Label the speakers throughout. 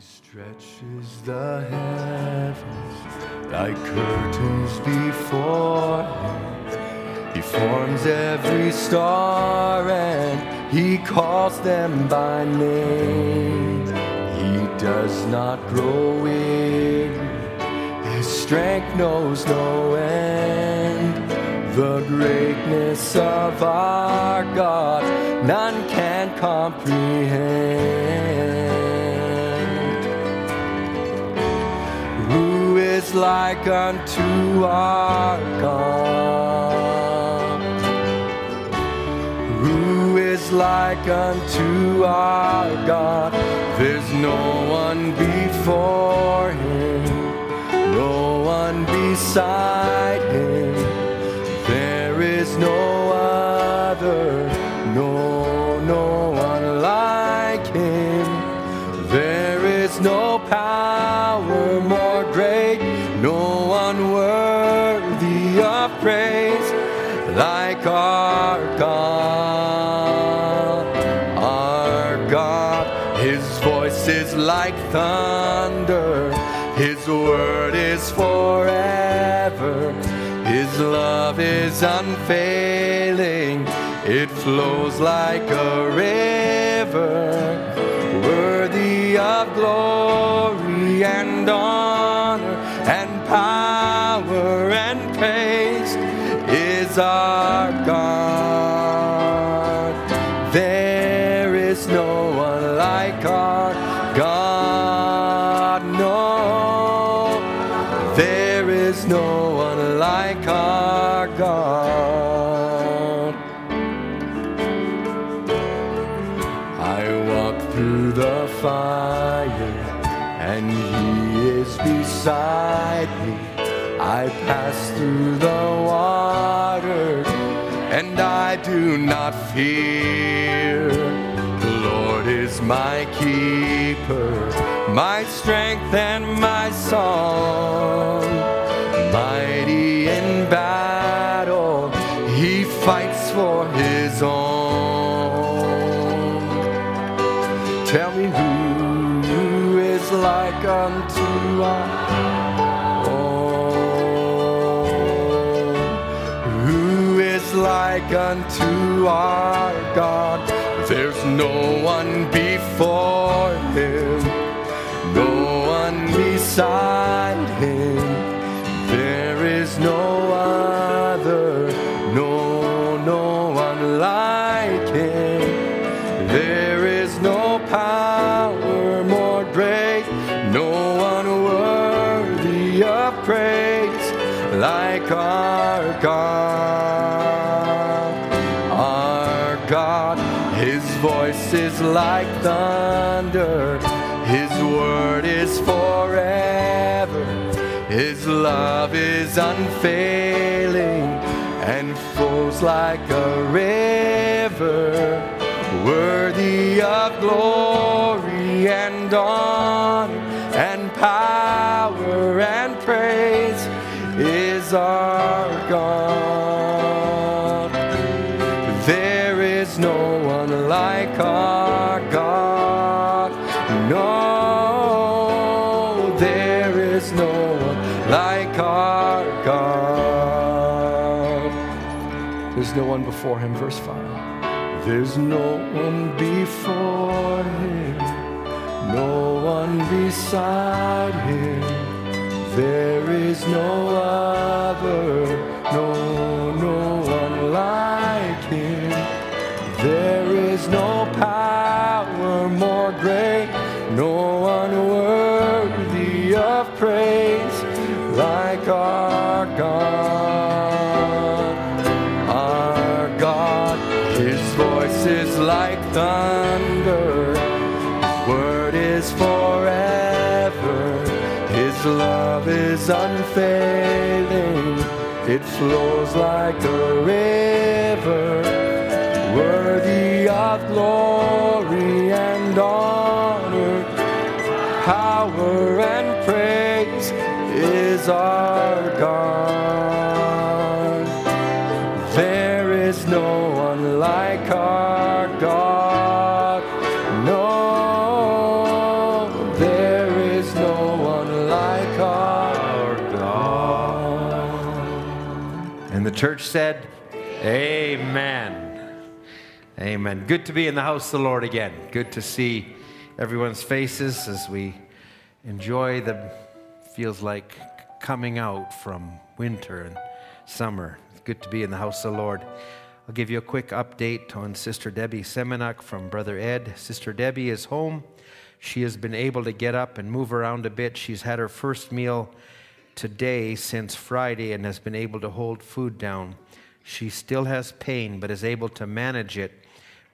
Speaker 1: stretches the heavens like curtains before him. He forms every star and he calls them by name. He does not grow weary, his strength knows no end. The greatness of our God, none can comprehend. Like unto our God? Who is like unto our God? There's no one before him, no one beside him. There is no other, no, no one like him. There is no power of praise like our God. Our God, His voice is like thunder, His word is forever. His love is unfailing, it flows like a river, worthy of glory and honor and power and praise is our do not fear. The Lord is my keeper, my strength and my song. Mighty in battle, He fights for His own. Tell me who is like unto our like unto our God? There's no one before him, no one beside him. Like thunder, His word is forever, His love is unfailing and flows like a river worthy of glory and honor and power and praise is our God. There's no one before him, verse 5. There's no one before him, no one beside him. There is no other, no, no one like him. There is no power more great, no one worthy of praise like our God. Like thunder, His word is forever, His love is unfailing, it flows like a river, worthy of glory and honor, power and praise is our God.
Speaker 2: The church said, Amen. Amen. Good to be in the house of the Lord again. Good to see everyone's faces as we enjoy the feels like coming out from winter and summer. It's good to be in the house of the Lord. I'll give you a quick update on Sister Debbie Semenuk from Brother Ed. Sister Debbie is home. She has been able to get up and move around a bit. She's had her first meal today since Friday and has been able to hold food down. She still has pain, but is able to manage it,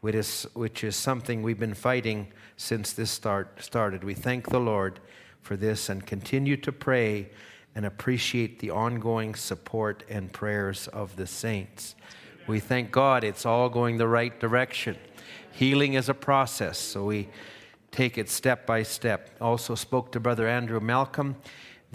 Speaker 2: which is, which is something we've been fighting since this start started. We thank the Lord for this and continue to pray and appreciate the ongoing support and prayers of the saints. We thank God it's all going the right direction. Healing is a process, so we take it step by step. Also spoke to Brother Andrew Malcolm.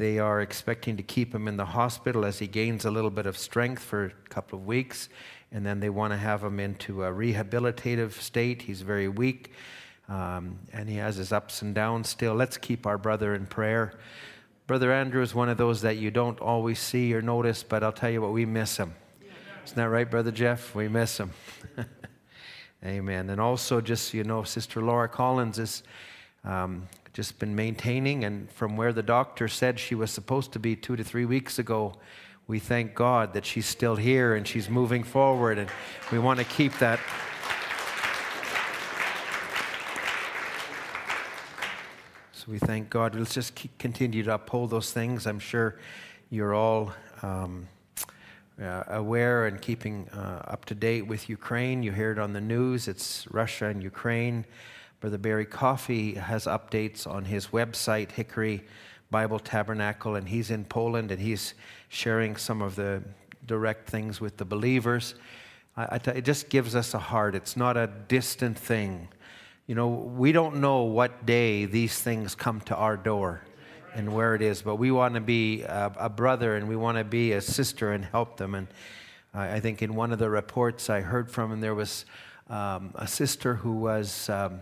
Speaker 2: They are expecting to keep him in the hospital as he gains a little bit of strength for a couple of weeks, and then they want to have him into a rehabilitative state. He's very weak, um, and he has his ups and downs still. Let's keep our brother in prayer. Brother Andrew is one of those that you don't always see or notice, but I'll tell you what, we miss him. Isn't that right, Brother Jeff? We miss him. Amen. And also, just so you know, Sister Laura Collins is um, just been maintaining, and from where the doctor said she was supposed to be two to three weeks ago, we thank God that she's still here and she's moving forward, and we want to keep that. So we thank God. Let's just keep, continue to uphold those things. I'm sure you're all um, uh, aware and keeping uh, up to date with Ukraine. You hear it on the news. It's Russia and Ukraine. Brother Barry Coffey has updates on his website, Hickory Bible Tabernacle, and he's in Poland and he's sharing some of the direct things with the believers. it just gives us a heart. It's not a distant thing. You know, we don't know what day these things come to our door and where it is, but we want to be a, a brother and we want to be a sister and help them. And I think in one of the reports I heard from, and there was um, a sister who was um,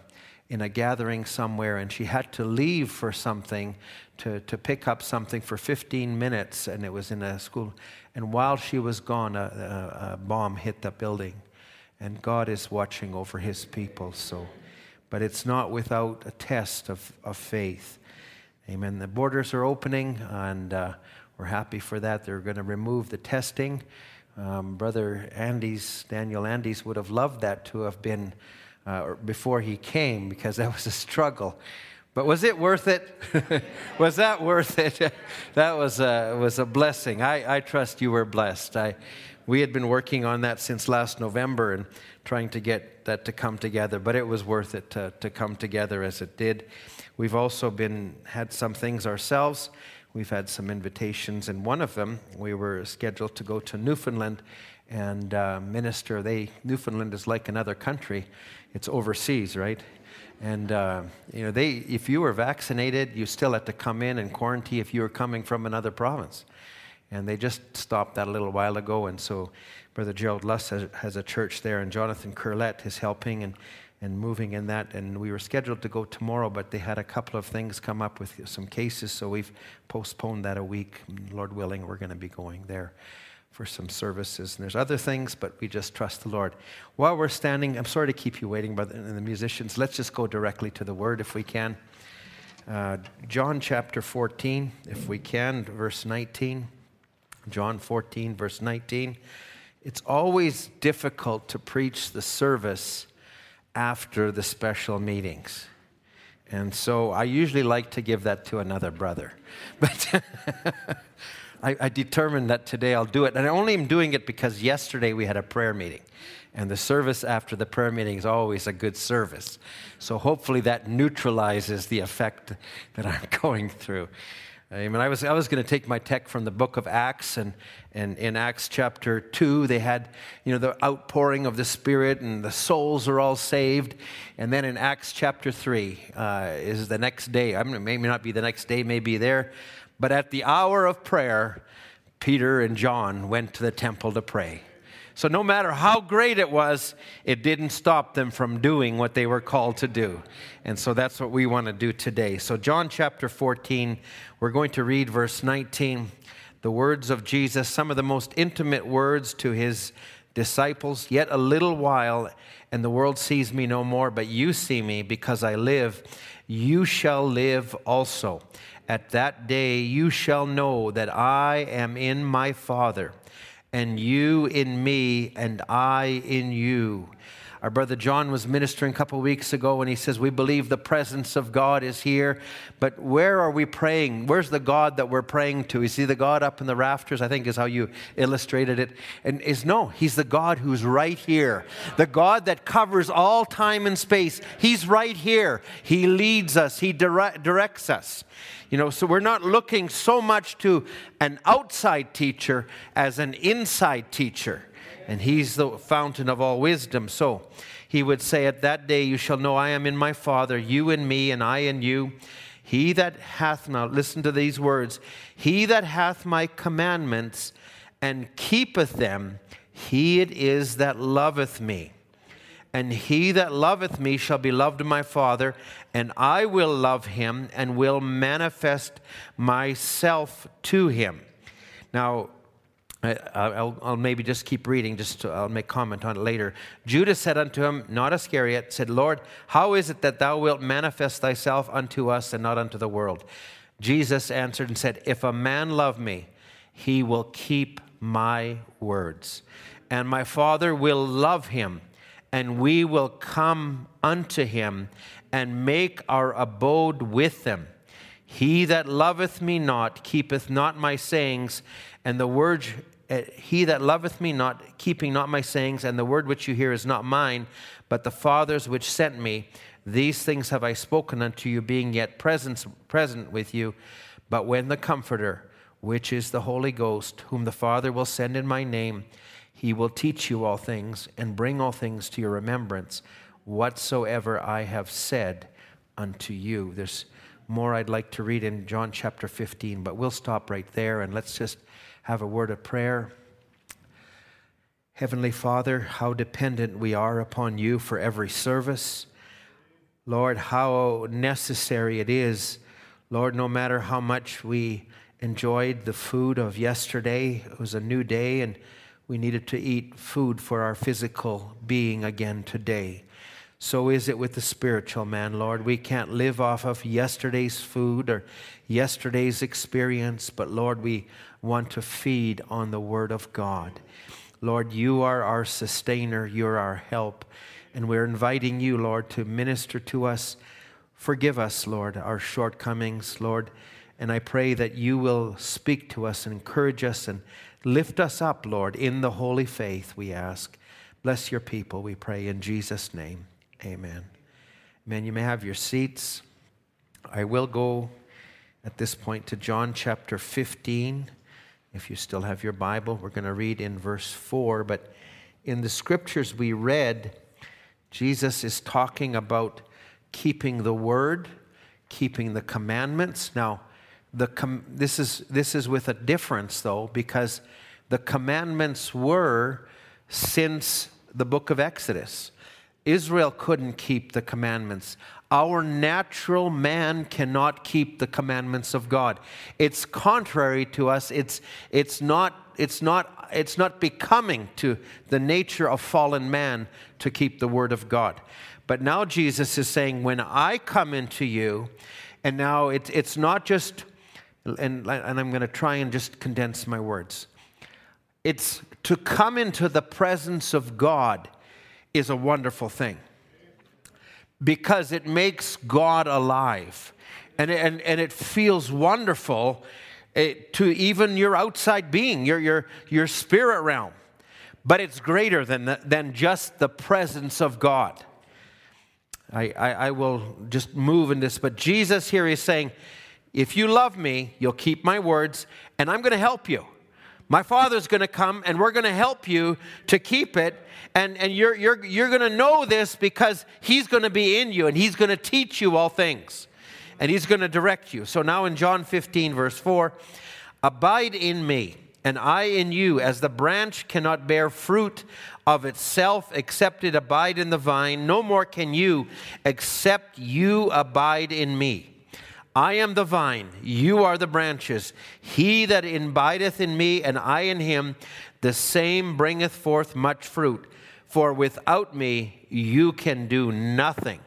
Speaker 2: in a gathering somewhere and she had to leave for something to, to pick up something for 15 minutes and it was in a school. And while she was gone a, a, a bomb hit the building and god is watching over his people so but it's not without a test of, of faith. Amen. The borders are opening and uh, we're happy for that. They're going to remove the testing. Um, brother andy's daniel andes would have loved that to have been uh, before he came because that was a struggle. But was it worth it? was that worth it? that was a, was a blessing. I, I trust you were blessed. I, we had been working on that since last November and trying to get that to come together, but it was worth it to, to come together as it did. We've also been had some things ourselves. We've had some invitations, and one of them we were scheduled to go to Newfoundland and uh, minister. They Newfoundland is like another country, it's overseas, right? And uh, you know, they if you were vaccinated, you still had to come in and quarantine if you were coming from another province. And they just stopped that a little while ago. And so, Brother Gerald Luss has, has a church there, and Jonathan Curlette is helping and and moving in that. And we were scheduled to go tomorrow, but they had a couple of things come up with some cases, so we've postponed that a week. Lord willing, we're going to be going there for some services. And there's other things, but we just trust the Lord. While we're standing, I'm sorry to keep you waiting, but the musicians, let's just go directly to the word if we can. Uh, John chapter 14, if we can, verse 19. John 14, verse 19. It's always difficult to preach the service after the special meetings. And so I usually like to give that to another brother. But I, I, determined that today I'll do it. And I only am doing it because yesterday we had a prayer meeting. And the service after the prayer meeting is always a good service. So hopefully that neutralizes the effect that I'm going through. Amen. I was, I was going to take my tech from the book of Acts, and, and in Acts chapter 2, they had, you know, the outpouring of the Spirit, and the souls are all saved. And then in Acts chapter 3 uh, is the next day. I mean, maybe not be the next day, maybe there. But at the hour of prayer, Peter and John went to the temple to pray. So, no matter how great it was, it didn't stop them from doing what they were called to do. And so that's what we want to do today. So, John chapter 14, we're going to read verse 19. the words of Jesus, some of the most intimate words to his disciples. Yet a little while, and the world sees me no more, but you see me because I live. You shall live also. At that day you shall know that I am in my Father, and you in me, and I in you. Our brother John was ministering a couple weeks ago and he says, We believe the presence of God is here, but where are we praying? Where's the God that we're praying to? Is he the God up in the rafters? I think is how you illustrated it. And is no, he's the God who's right here, the God that covers all time and space. He's right here. He leads us, he dire- directs us. You know, so we're not looking so much to an outside teacher as an inside teacher and he's the fountain of all wisdom. So he would say, At that day you shall know I am in my Father, you in me, and I in you. He that hath, now listen to these words, he that hath my commandments and keepeth them, he it is that loveth me. And he that loveth me shall be loved of my Father, and I will love him and will manifest myself to him. Now, I, will maybe just keep reading, just to, I'll make comment on it later. Judas said unto him, not Iscariot, said, Lord, how is it that thou wilt manifest thyself unto us and not unto the world? Jesus answered and said, If a man love me, he will keep my words, and my Father will love him, and we will come unto him and make our abode with them. He that loveth me not keepeth not my sayings, and the word uh, Eh, he that loveth me not, keeping not my sayings, and the word which you hear is not mine, but the Father's which sent me. These things have I spoken unto you, being yet present, present with you. But when the Comforter, which is the Holy Ghost, whom the Father will send in my name, he will teach you all things and bring all things to your remembrance, whatsoever I have said unto you. There's more I'd like to read in John chapter 15, but we'll stop right there and let's just have a word of prayer. Heavenly Father, how dependent we are upon you for every service. Lord, how necessary it is. Lord, no matter how much we enjoyed the food of yesterday, it was a new day and we needed to eat food for our physical being again today. So is it with the spiritual man, Lord. We can't live off of yesterday's food or yesterday's experience, but Lord, we want to feed on the Word of God. Lord, you are our sustainer, you're our help, and we're inviting you, Lord, to minister to us. Forgive us, Lord, our shortcomings, Lord, and I pray that you will speak to us encourage us and lift us up, Lord, in the holy faith, we ask. Bless your people, we pray in Jesus' name. Amen. Amen. You may have your seats. I will go at this point to John chapter 15. If you still have your Bible, we're going to read in verse 4. But in the scriptures we read, Jesus is talking about keeping the word, keeping the commandments. Now, the com- this, is, this is with a difference, though, because the commandments were since the book of Exodus. Israel couldn't keep the commandments. Our natural man cannot keep the commandments of God. It's contrary to us. It's, it's, not, it's, not, it's not becoming to the nature of fallen man to keep the word of God. But now Jesus is saying, when I come into you, and now it, it's not just, and, and I'm going to try and just condense my words. It's to come into the presence of God is a wonderful thing because it makes God alive. And, and, and it feels wonderful eh, to even your outside being, your, your, your spirit realm. But it's greater than, the, than just the presence of God. I, I, I will just move in this, but Jesus here is saying, if you love me, you'll keep my words, and I'm going to help you. My Father's going to come, and we're going to help you to keep it and, and you're, you're, you're going to know this because He's going to be in you and He's going to teach you all things and He's going to direct you. So now in John 15, verse 4, abide in me and I in you, as the branch cannot bear fruit of itself except it abide in the vine, no more can you except you abide in me. I am the vine, you are the branches. He that abideth in me, and I in him, the same bringeth forth much fruit. For without me, you can do nothing.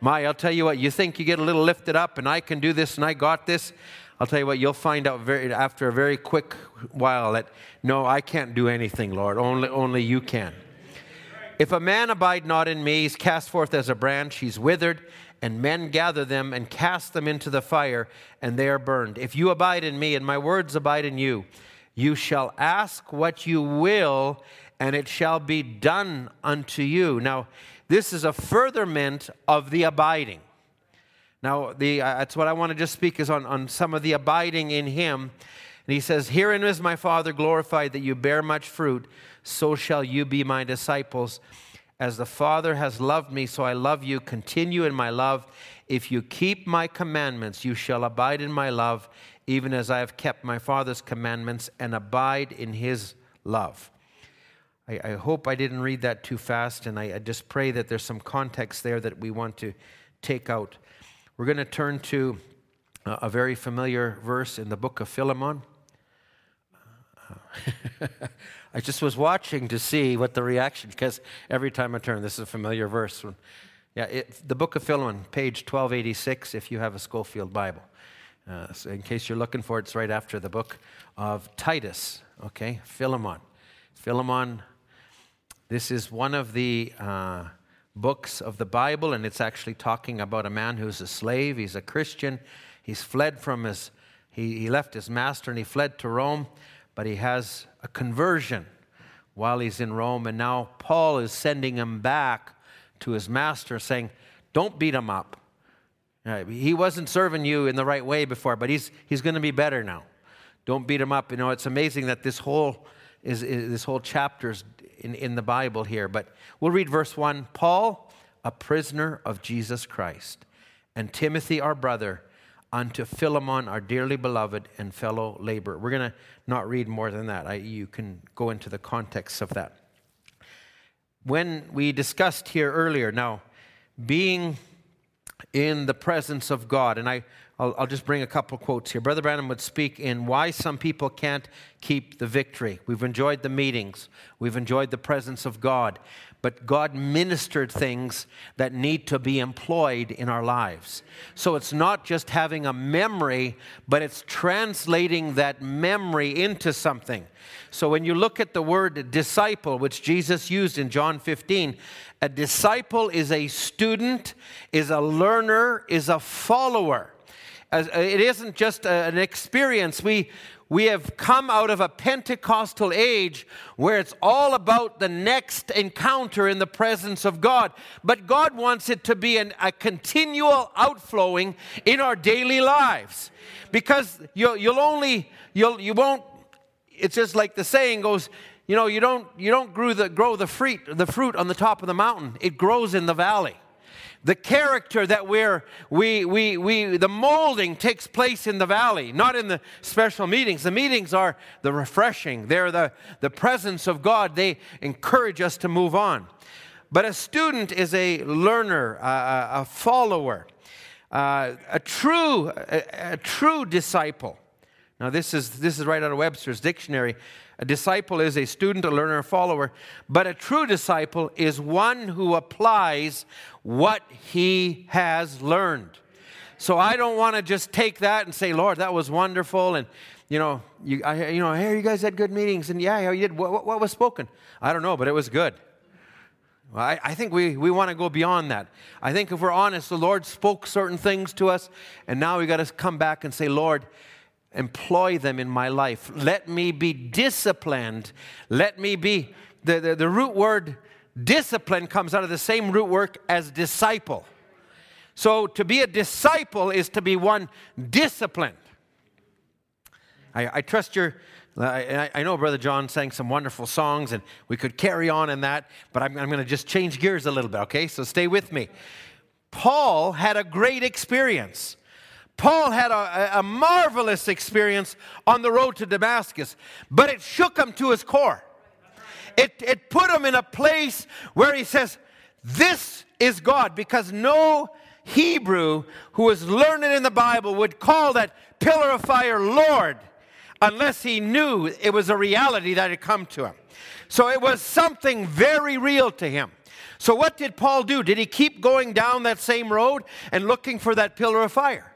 Speaker 2: My, I'll tell you what, you think you get a little lifted up and I can do this and I got this. I'll tell you what, you'll find out very, after a very quick while that, no, I can't do anything, Lord. Only, only you can. If a man abide not in me, he's cast forth as a branch, he's withered, and men gather them and cast them into the fire, and they are burned. If you abide in me, and my words abide in you, you shall ask what you will, and it shall be done unto you. Now, this is a furtherment of the abiding. Now, the, uh, that's what I want to just speak is on, on some of the abiding in him. And he says, Herein is my Father glorified that you bear much fruit, so shall you be my disciples. As the Father has loved me, so I love you. Continue in my love. If you keep my commandments, you shall abide in my love, even as I have kept my Father's commandments and abide in his love. I, I hope I didn't read that too fast, and I, I just pray that there's some context there that we want to take out. We're going to turn to a very familiar verse in the book of Philemon. I just was watching to see what the reaction, because every time I turn, this is a familiar verse. Yeah, it, the book of Philemon, page 1286, if you have a Scofield Bible. Uh, so in case you're looking for it, it's right after the book of Titus, okay? Philemon. Philemon, this is one of the uh, books of the Bible, and it's actually talking about a man who's a slave. He's a Christian. He's fled from his, he, he left his master and he fled to Rome but he has a conversion while he's in Rome. And now Paul is sending him back to his master, saying, Don't beat him up. He wasn't serving you in the right way before, but he's, he's going to be better now. Don't beat him up. You know, it's amazing that this whole, is, is this whole chapter is in, in the Bible here. But we'll read verse 1 Paul, a prisoner of Jesus Christ, and Timothy, our brother, unto Philemon, our dearly beloved and fellow laborer. We're going to not read more than that. I, you can go into the context of that. When we discussed here earlier, now, being in the presence of God, and I, I'll, I'll just bring a couple quotes here. Brother Branham would speak in why some people can't keep the victory. We've enjoyed the meetings, we've enjoyed the presence of God, but God ministered things that need to be employed in our lives. So it's not just having a memory, but it's translating that memory into something. So when you look at the word disciple, which Jesus used in John 15, a disciple is a student, is a learner, is a follower. Uh, it isn't just an experience. We, we have come out of a Pentecostal age where it's all about the next encounter in the presence of God. But God wants it to be an, a continual outflowing in our daily lives. Because you'll, you'll only, you'll, you won't, it's just like the saying goes, you know, you don't, you don't grow the, grow the fruit, the fruit on the top of the mountain. It grows in the valley the character that we're, we, we, we, the molding takes place in the valley, not in the special meetings. The meetings are the refreshing, they're the, the presence of God. They encourage us to move on. But a student is a learner, a, a follower, uh, a, true, a, a true disciple. Now, this is, this is right out of Webster's dictionary. A disciple is a student, a learner, a follower, but a true disciple is one who applies what he has learned. So I don't want to just take that and say, Lord, that was wonderful. And, you know, you, I, you know, hey, you guys had good meetings. And yeah, you did. What, what, what was spoken? I don't know, but it was good. I, I think we, we want to go beyond that. I think if we're honest, the Lord spoke certain things to us, and now we got to come back and say, Lord, employ them in my life. Let me be disciplined. Let me be, the, the, the, root word discipline comes out of the same root word as disciple. So to be a disciple is to be one disciplined. I, I trust your, I, I, know Brother John sang some wonderful songs and we could carry on in that, but I'm, I'm going to just change gears a little bit, okay? So stay with me. Paul had a great experience. Paul had a, a, marvelous experience on the road to Damascus, but it shook him to his core. It, it put him in a place where he says, This is God, because no Hebrew who was learned in the Bible would call that pillar of fire Lord unless he knew it was a reality that had come to him. So it was something very real to him. So, what did Paul do? Did he keep going down that same road and looking for that pillar of fire?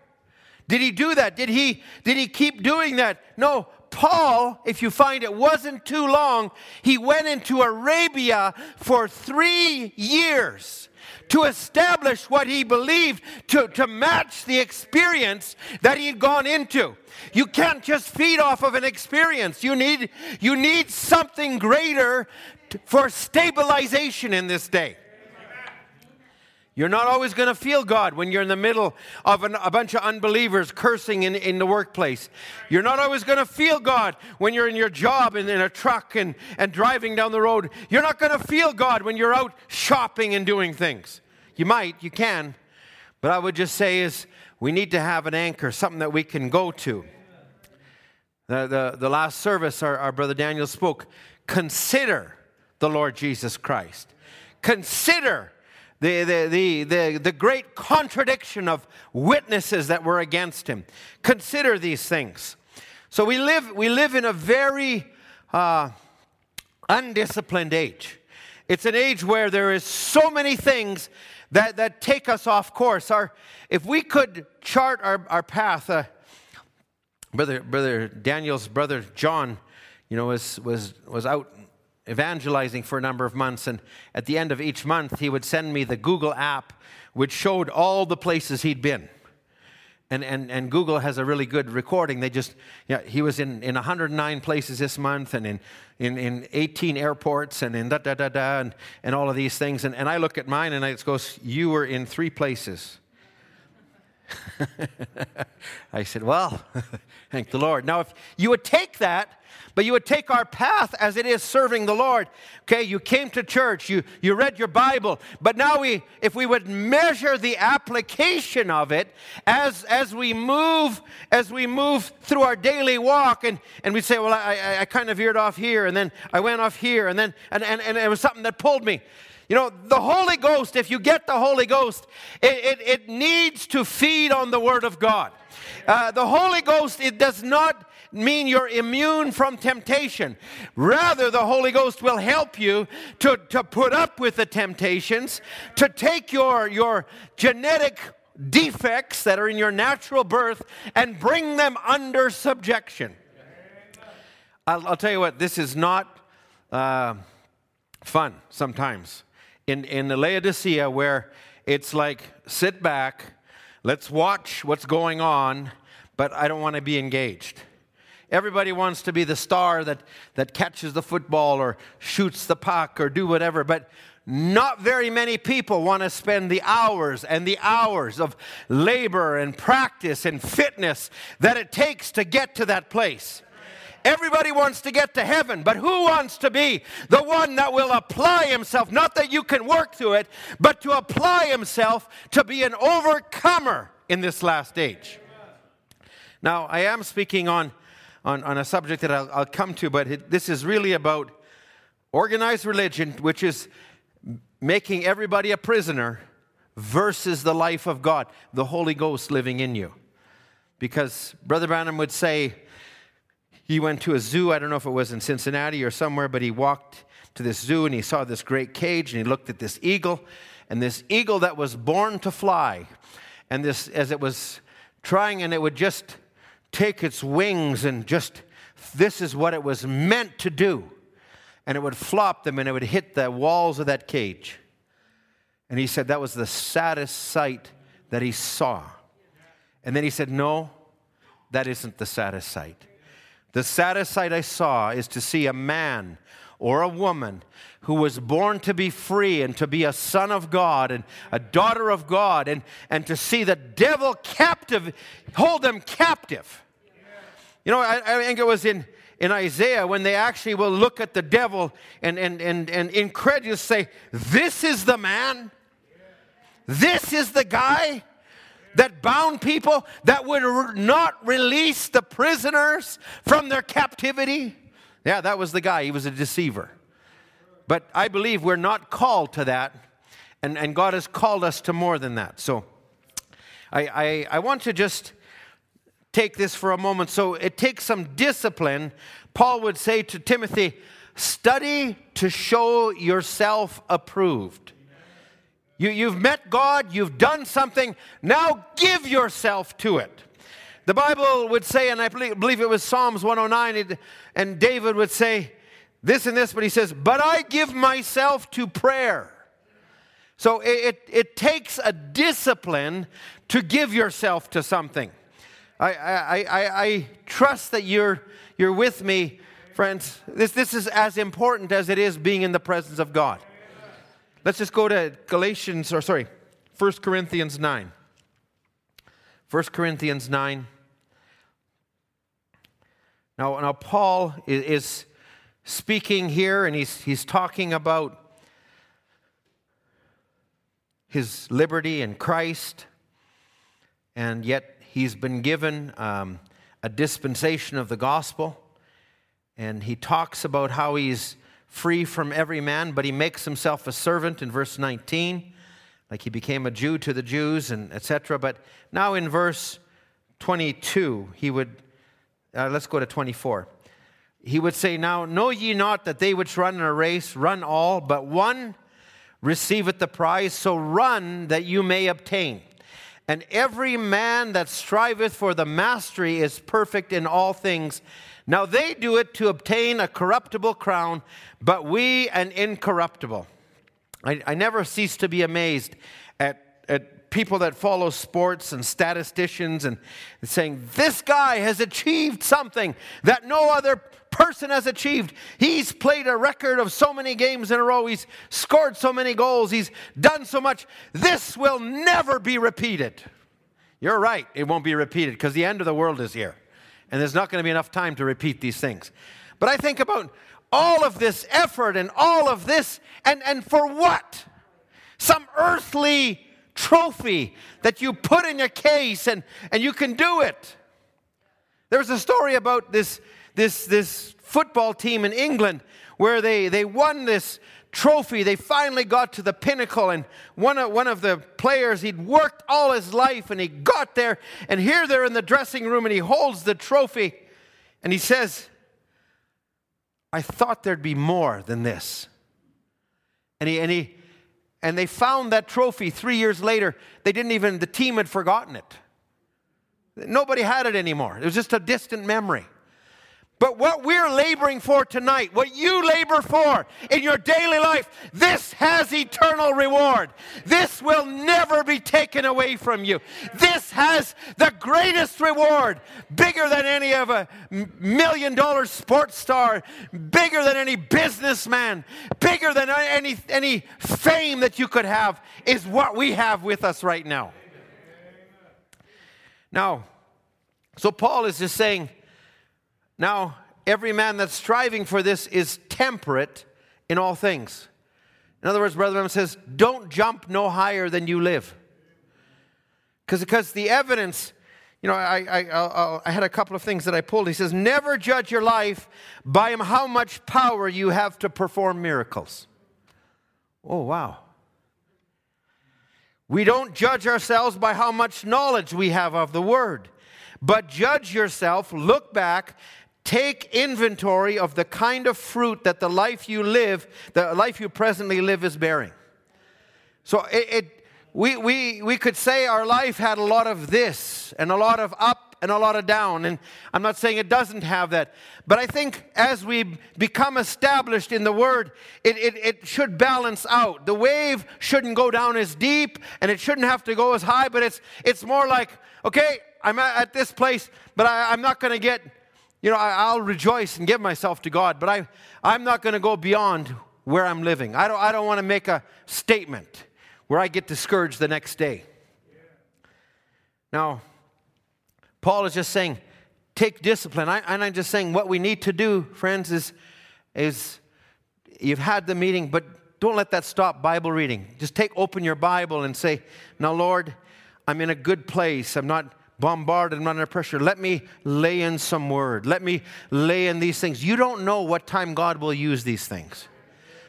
Speaker 2: Did he do that? Did he, did he keep doing that? No. Paul, if you find it wasn't too long, he went into Arabia for three years to establish what he believed to, to match the experience that he had gone into. You can't just feed off of an experience. You need, you need something greater for stabilization in this day. You're not always going to feel God when you're in the middle of an, a bunch of unbelievers cursing in, in the workplace. You're not always going to feel God when you're in your job and in a truck and, and driving down the road. You're not going to feel God when you're out shopping and doing things. You might, you can. But I would just say is we need to have an anchor, something that we can go to. The, the, the last service, our, our brother Daniel spoke, consider the Lord Jesus Christ. Consider the, the, the, the, great contradiction of witnesses that were against him. Consider these things. So we live, we live in a very uh, undisciplined age. It's an age where there is so many things that, that take us off course. Our, if we could chart our, our path, uh, brother, brother Daniel's brother John, you know, was, was, was out evangelizing for a number of months. And at the end of each month, he would send me the Google app, which showed all the places he'd been. And, and, and Google has a really good recording. They just, yeah, he was in, in 109 places this month and in, in, in 18 airports and in da da da da and, and all of these things. And, and I look at mine and it goes, You were in three places. I said, Well, thank the Lord. Now, if you would take that but you would take our path as it is serving the Lord. Okay, you came to church, you, you read your Bible, but now we, if we would measure the application of it as, as we move, as we move through our daily walk, and, and we say, well, I, I, I kind of veered off here, and then I went off here, and then, and, and, and it was something that pulled me. You know, the Holy Ghost, if you get the Holy Ghost, it, it, it needs to feed on the Word of God. Uh, the Holy Ghost, it does not mean you're immune from temptation. Rather, the Holy Ghost will help you to, to put up with the temptations, to take your, your genetic defects that are in your natural birth and bring them under subjection. I'll, I'll tell you what, this is not uh, fun sometimes. In, in the Laodicea, where it's like, sit back, let's watch what's going on, but I don't want to be engaged. Everybody wants to be the star that, that catches the football or shoots the puck or do whatever, but not very many people want to spend the hours and the hours of labor and practice and fitness that it takes to get to that place. Everybody wants to get to heaven, but who wants to be the one that will apply himself? Not that you can work through it, but to apply himself to be an overcomer in this last age. Now, I am speaking on on, on a subject that I'll, I'll come to, but it, this is really about organized religion, which is making everybody a prisoner, versus the life of God, the Holy Ghost living in you. Because Brother Branham would say, he went to a zoo, I don't know if it was in Cincinnati or somewhere, but he walked to this zoo and he saw this great cage and he looked at this eagle, and this eagle that was born to fly. And this, as it was trying, and it would just take its wings and just, this is what it was meant to do. And it would flop them and it would hit the walls of that cage. And he said that was the saddest sight that he saw. And then he said, No, that isn't the saddest sight. The saddest sight I saw is to see a man or a woman who was born to be free and to be a son of God and a daughter of God and, and to see the devil captive, hold them captive. You know, I, I think it was in, in Isaiah when they actually will look at the devil and, and, and, and incredulous say, This is the man? This is the guy? that bound people, that would not release the prisoners from their captivity. Yeah, that was the guy. He was a deceiver. But I believe we're not called to that, and, and God has called us to more than that. So I, I, I want to just take this for a moment. So it takes some discipline. Paul would say to Timothy, study to show yourself approved. You, you've met God, you've done something, now give yourself to it. The Bible would say, and I believe it was Psalms 109, and David would say this and this, but he says, But I give myself to prayer. So it, it, it takes a discipline to give yourself to something. I, I, I, I trust that you're, you're with me, friends. This, this is as important as it is being in the presence of God. Let's just go to Galatians, or sorry, 1 Corinthians 9. 1 Corinthians 9. Now, now Paul is speaking here, and he's, he's talking about his liberty in Christ, and yet he's been given um, a dispensation of the gospel. And he talks about how he's free from every man, but he makes himself a servant in verse 19, like he became a Jew to the Jews, and etc. But now in verse 22, he would uh, let's go to 24. He would say, Now know ye not that they which run in a race run all, but one receiveth the prize, so run that you may obtain. And every man that striveth for the mastery is perfect in all things. Now they do it to obtain a corruptible crown, but we an incorruptible. I, I never cease to be amazed at, at people that follow sports and statisticians and saying, This guy has achieved something that no other person has achieved. He's played a record of so many games in a row, he's scored so many goals, he's done so much. This will never be repeated. You're right, it won't be repeated because the end of the world is here. And there's not going to be enough time to repeat these things. But I think about all of this effort and all of this, and, and for what? Some earthly trophy that you put in your case and, and you can do it. There was a story about this, this, this football team in England where they, they won this trophy. They finally got to the pinnacle, and one of, one of the players, he'd worked all his life, and he got there, and here they're in the dressing room, and he holds the trophy, and he says, I thought there'd be more than this. And he, and he, and they found that trophy three years later. They didn't even, the team had forgotten it. Nobody had it anymore. It was just a distant memory. But what we're laboring for tonight, what you labor for in your daily life, this has eternal reward. This will never be taken away from you. This has the greatest reward, bigger than any of a million dollar sports star, bigger than any businessman, bigger than any, any fame that you could have, is what we have with us right now. Now, so Paul is just saying, now, every man that's striving for this is temperate in all things. In other words, Brother Branham says, don't jump no higher than you live. Because the evidence, you know, I, I, I, I, had a couple of things that I pulled. He says, never judge your life by how much power you have to perform miracles. Oh, wow. We don't judge ourselves by how much knowledge we have of the Word, but judge yourself, look back, Take inventory of the kind of fruit that the life you live, the life you presently live, is bearing. So it, it, we, we, we could say our life had a lot of this and a lot of up and a lot of down. And I'm not saying it doesn't have that. But I think as we become established in the Word, it, it, it should balance out. The wave shouldn't go down as deep and it shouldn't have to go as high, but it's, it's more like, okay, I'm at, this place, but I, I'm not going to get you know, I, will rejoice and give myself to God, but I, I'm not going to go beyond where I'm living. I don't, I don't want to make a statement where I get discouraged the next day. Now, Paul is just saying, take discipline. I, and I'm just saying what we need to do, friends, is, is you've had the meeting, but don't let that stop Bible reading. Just take open your Bible and say, Now, Lord, I'm in a good place. I'm not bombarded and under pressure. Let me lay in some word. Let me lay in these things. You don't know what time God will use these things.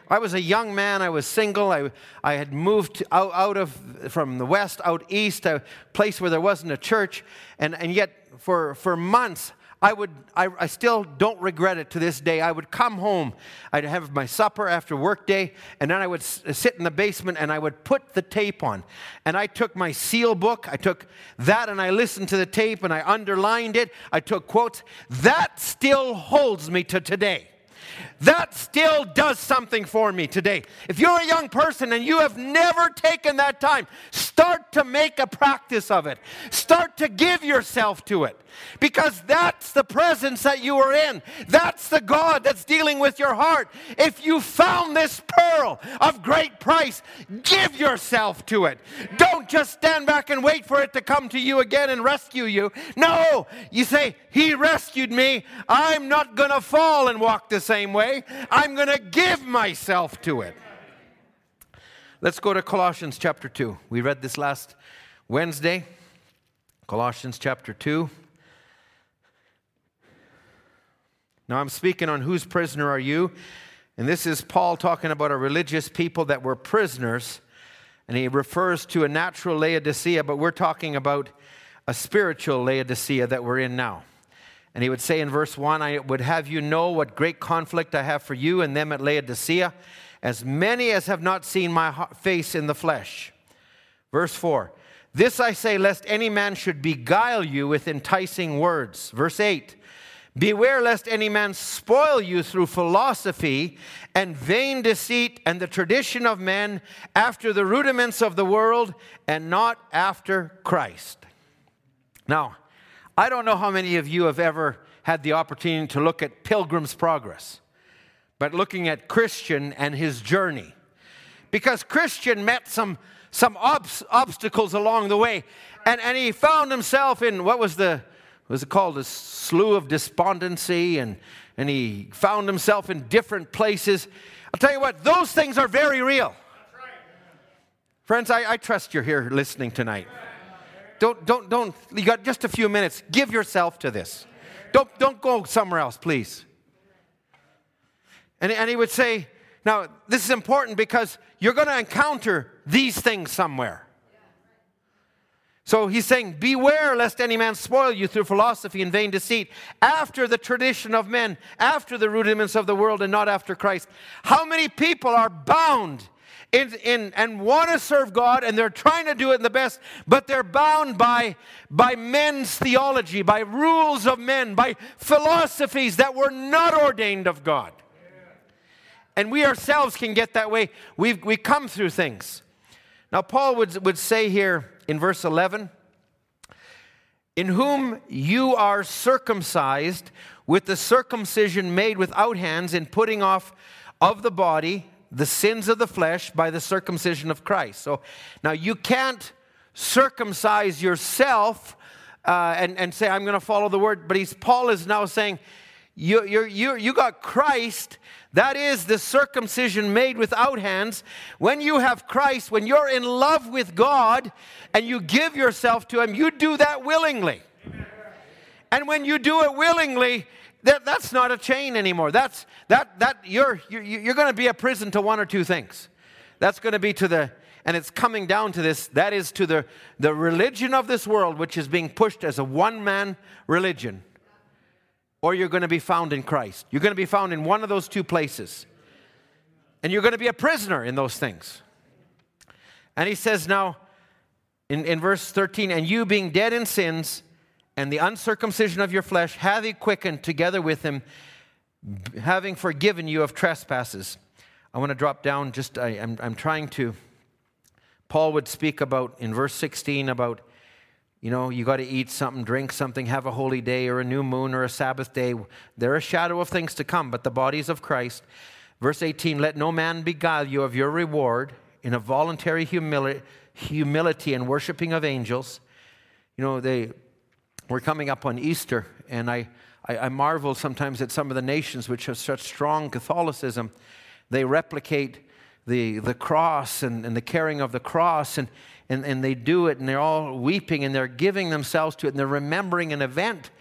Speaker 2: I was a young man. I was single. I, I had moved out, out of from the west out east, a place where there wasn't a church, and, and yet for, for months I would, I, I, still don't regret it to this day. I would come home, I'd have my supper after work day, and then I would s- sit in the basement and I would put the tape on. And I took my seal book, I took that and I listened to the tape and I underlined it. I took quotes. That still holds me to today. That still does something for me today. If you're a young person and you have never taken that time, start to make a practice of it. Start to give yourself to it because that's the presence that you are in. That's the God that's dealing with your heart. If you found this pearl of great price, give yourself to it. Don't just stand back and wait for it to come to you again and rescue you. No, you say, He rescued me. I'm not going to fall and walk the same way. I'm going to give myself to it. Let's go to Colossians chapter 2. We read this last Wednesday. Colossians chapter 2. Now I'm speaking on whose prisoner are you? And this is Paul talking about a religious people that were prisoners. And he refers to a natural Laodicea, but we're talking about a spiritual Laodicea that we're in now. And he would say in verse 1 I would have you know what great conflict I have for you and them at Laodicea, as many as have not seen my face in the flesh. Verse 4 This I say, lest any man should beguile you with enticing words. Verse 8 Beware lest any man spoil you through philosophy and vain deceit and the tradition of men after the rudiments of the world and not after Christ. Now, I don't know how many of you have ever had the opportunity to look at Pilgrim's Progress, but looking at Christian and his journey. Because Christian met some, some obs- obstacles along the way, and, and he found himself in what was the was called a slough of despondency, and, and he found himself in different places. I'll tell you what, those things are very real. Friends, I, I trust you're here listening tonight. Don't, don't, don't, you got just a few minutes. Give yourself to this. Don't, don't go somewhere else, please. And, and he would say, now, this is important because you're going to encounter these things somewhere. So he's saying, Beware lest any man spoil you through philosophy and vain deceit, after the tradition of men, after the rudiments of the world, and not after Christ. How many people are bound in, in, and want to serve God and they're trying to do it in the best, but they're bound by, by men's theology, by rules of men, by philosophies that were not ordained of God. And we ourselves can get that way. We've, we come through things. Now, Paul would, would say here in verse 11, in whom you are circumcised with the circumcision made without hands in putting off of the body the sins of the flesh by the circumcision of Christ. So now you can't circumcise yourself uh, and, and say, I'm going to follow the word. But he's, Paul is now saying, you, you you you got Christ. That is the circumcision made without hands. When you have Christ, when you're in love with God and you give yourself to Him, you do that willingly. And when you do it willingly, that, that's not a chain anymore. That's, that, that, you're, you're, you're going to be a prison to one or two things. That's going to be to the, and it's coming down to this, that is to the, the religion of this world, which is being pushed as a one man religion. Or you're going to be found in Christ. You're going to be found in one of those two places. And you're going to be a prisoner in those things. And he says now in, in verse 13, and you being dead in sins, and the uncircumcision of your flesh have he quickened together with him, having forgiven you of trespasses. I want to drop down just, I, am I'm, I'm trying to. Paul would speak about in verse 16 about, you know, you got to eat something, drink something, have a holy day or a new moon or a Sabbath day. They're a shadow of things to come, but the bodies of Christ. Verse 18 Let no man beguile you of your reward in a voluntary humility, humility and worshiping of angels. You know, they, we're coming up on Easter, and I, I, I, marvel sometimes at some of the nations which have such strong Catholicism. They replicate the, the cross and, and the carrying of the cross, and, and, and they do it, and they're all weeping, and they're giving themselves to it, and they're remembering an event.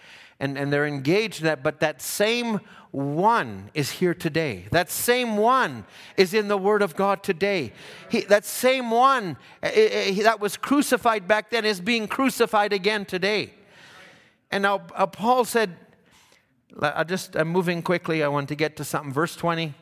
Speaker 2: and, and they're engaged in that, but that same one is here today. That same one is in the Word of God today. He, that same one uh, uh, that was crucified back then is being crucified again today. And now uh, Paul said, I just, I'm moving quickly. I want to get to something. Verse 20.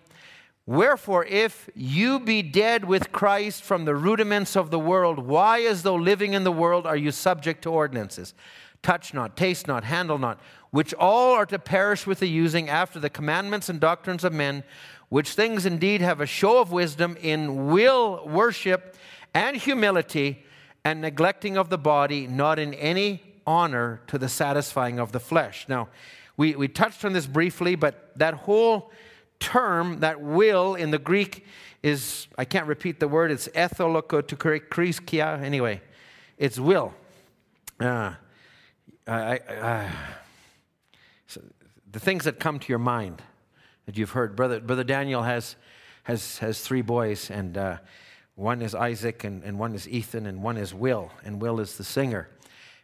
Speaker 2: Wherefore, if you be dead with Christ from the rudiments of the world, why, as though living in the world, are you subject to ordinances? Touch not, taste not, handle not, which all are to perish with the using after the commandments and doctrines of men, which things indeed have a show of wisdom in will worship and humility and neglecting of the body, not in any honor to the satisfying of the flesh. Now, we, we touched on this briefly, but that whole term, that will in the Greek is, I can't repeat the word, it's etholokotukriskia. Anyway, it's will. Uh, I, I, so the things that come to your mind that you've heard. Brother, Brother Daniel has, has, has three boys, and uh, one is Isaac, and, and one is Ethan, and one is Will, and Will is the singer.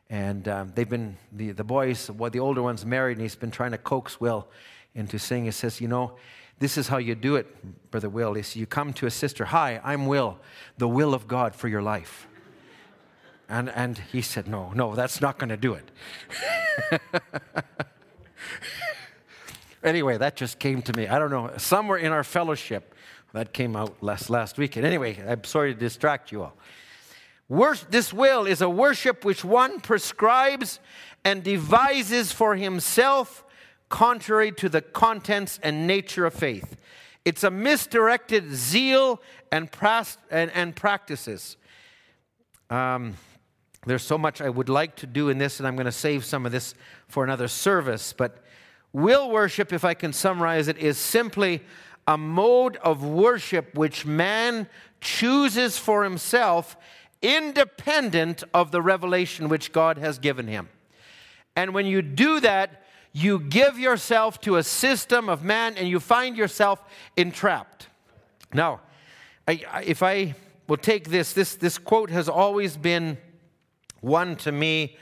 Speaker 2: And um, they've been, the, the boys, well, the older one's married, and he's been trying to coax Will into singing. He says, You know, this is how you do it, Brother Will. Is you come to a sister, Hi, I'm Will, the will of God for your life. And, and he said, No, no, that's not going to do it. anyway, that just came to me. I don't know, somewhere in our fellowship, that came out last, last week. And anyway, I'm sorry to distract you all. this will is a worship which one prescribes and devises for himself contrary to the contents and nature of faith. It's a misdirected zeal and, pras- and, and practices. Um, there's so much I would like to do in this, and I'm going to save some of this for another service. But will worship, if I can summarize it, is simply a mode of worship which man chooses for himself, independent of the revelation which God has given him. And when you do that, you give yourself to a system of man and you find yourself entrapped. Now, I, I, if I will take this, this, this quote has always been one to me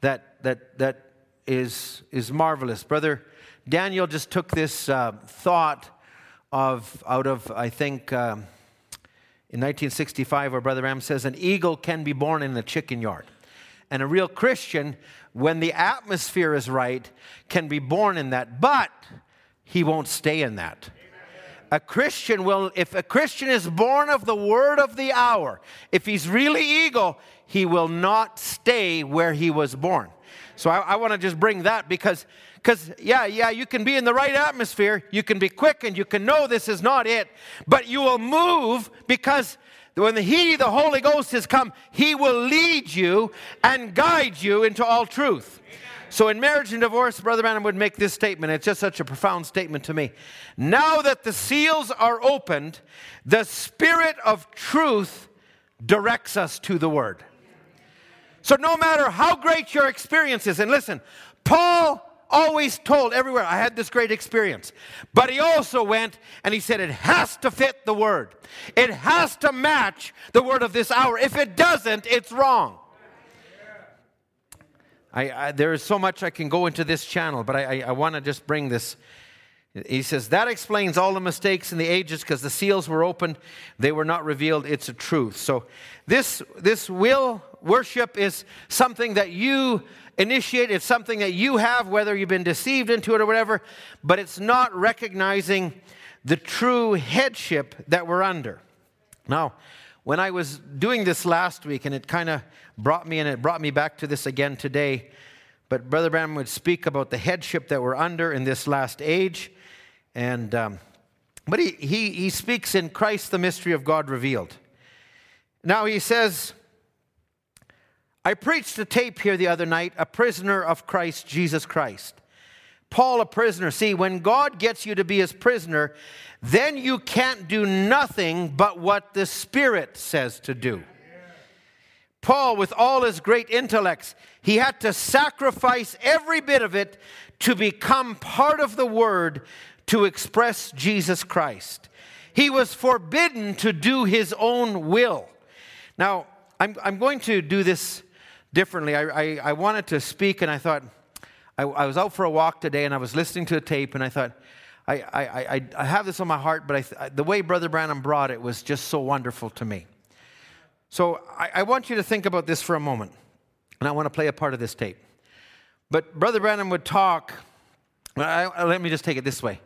Speaker 2: that, that, that is, is marvelous. Brother Daniel just took this uh, thought of, out of, I think, um, in 1965, where Brother Branham says, an eagle can be born in a chicken yard. And a real Christian when the atmosphere is right, can be born in that, but he won't stay in that. A Christian will, if a Christian is born of the word of the hour, if he's really eagle, he will not stay where he was born. So I, I want to just bring that because, because yeah, yeah, you can be in the right atmosphere, you can be quick, and you can know this is not it, but you will move because when He, the Holy Ghost, has come, He will lead you and guide you into all truth. So, in marriage and divorce, Brother Branham would make this statement. It's just such a profound statement to me. Now that the seals are opened, the Spirit of truth directs us to the Word. So, no matter how great your experience is, and listen, Paul always told everywhere, I had this great experience. But he also went and he said, it has to fit the word. It has to match the word of this hour. If it doesn't, it's wrong. I, I, there is so much I can go into this channel, but I, I want to just bring this. He says, that explains all the mistakes in the ages because the seals were opened, they were not revealed. It's a truth. So, this, this will worship is something that you initiate, it's something that you have, whether you've been deceived into it or whatever, but it's not recognizing the true headship that we're under. Now, when I was doing this last week, and it kind of brought me and it brought me back to this again today, but Brother Branham would speak about the headship that we're under in this last age. And, um, but he, he, he speaks in Christ, the mystery of God revealed. Now he says, I preached a tape here the other night, a prisoner of Christ Jesus Christ. Paul, a prisoner. See, when God gets you to be his prisoner, then you can't do nothing but what the Spirit says to do. Paul, with all his great intellects, he had to sacrifice every bit of it to become part of the Word to express Jesus Christ. He was forbidden to do his own will. Now, I'm, I'm going to do this differently. I, I, I wanted to speak, and I thought, I, I, was out for a walk today and I was listening to a tape and I thought, I, I, I, I have this on my heart, but I, the way Brother Branham brought it was just so wonderful to me. So I, I want you to think about this for a moment, and I want to play a part of this tape. But Brother Branham would talk, let me just take it this way.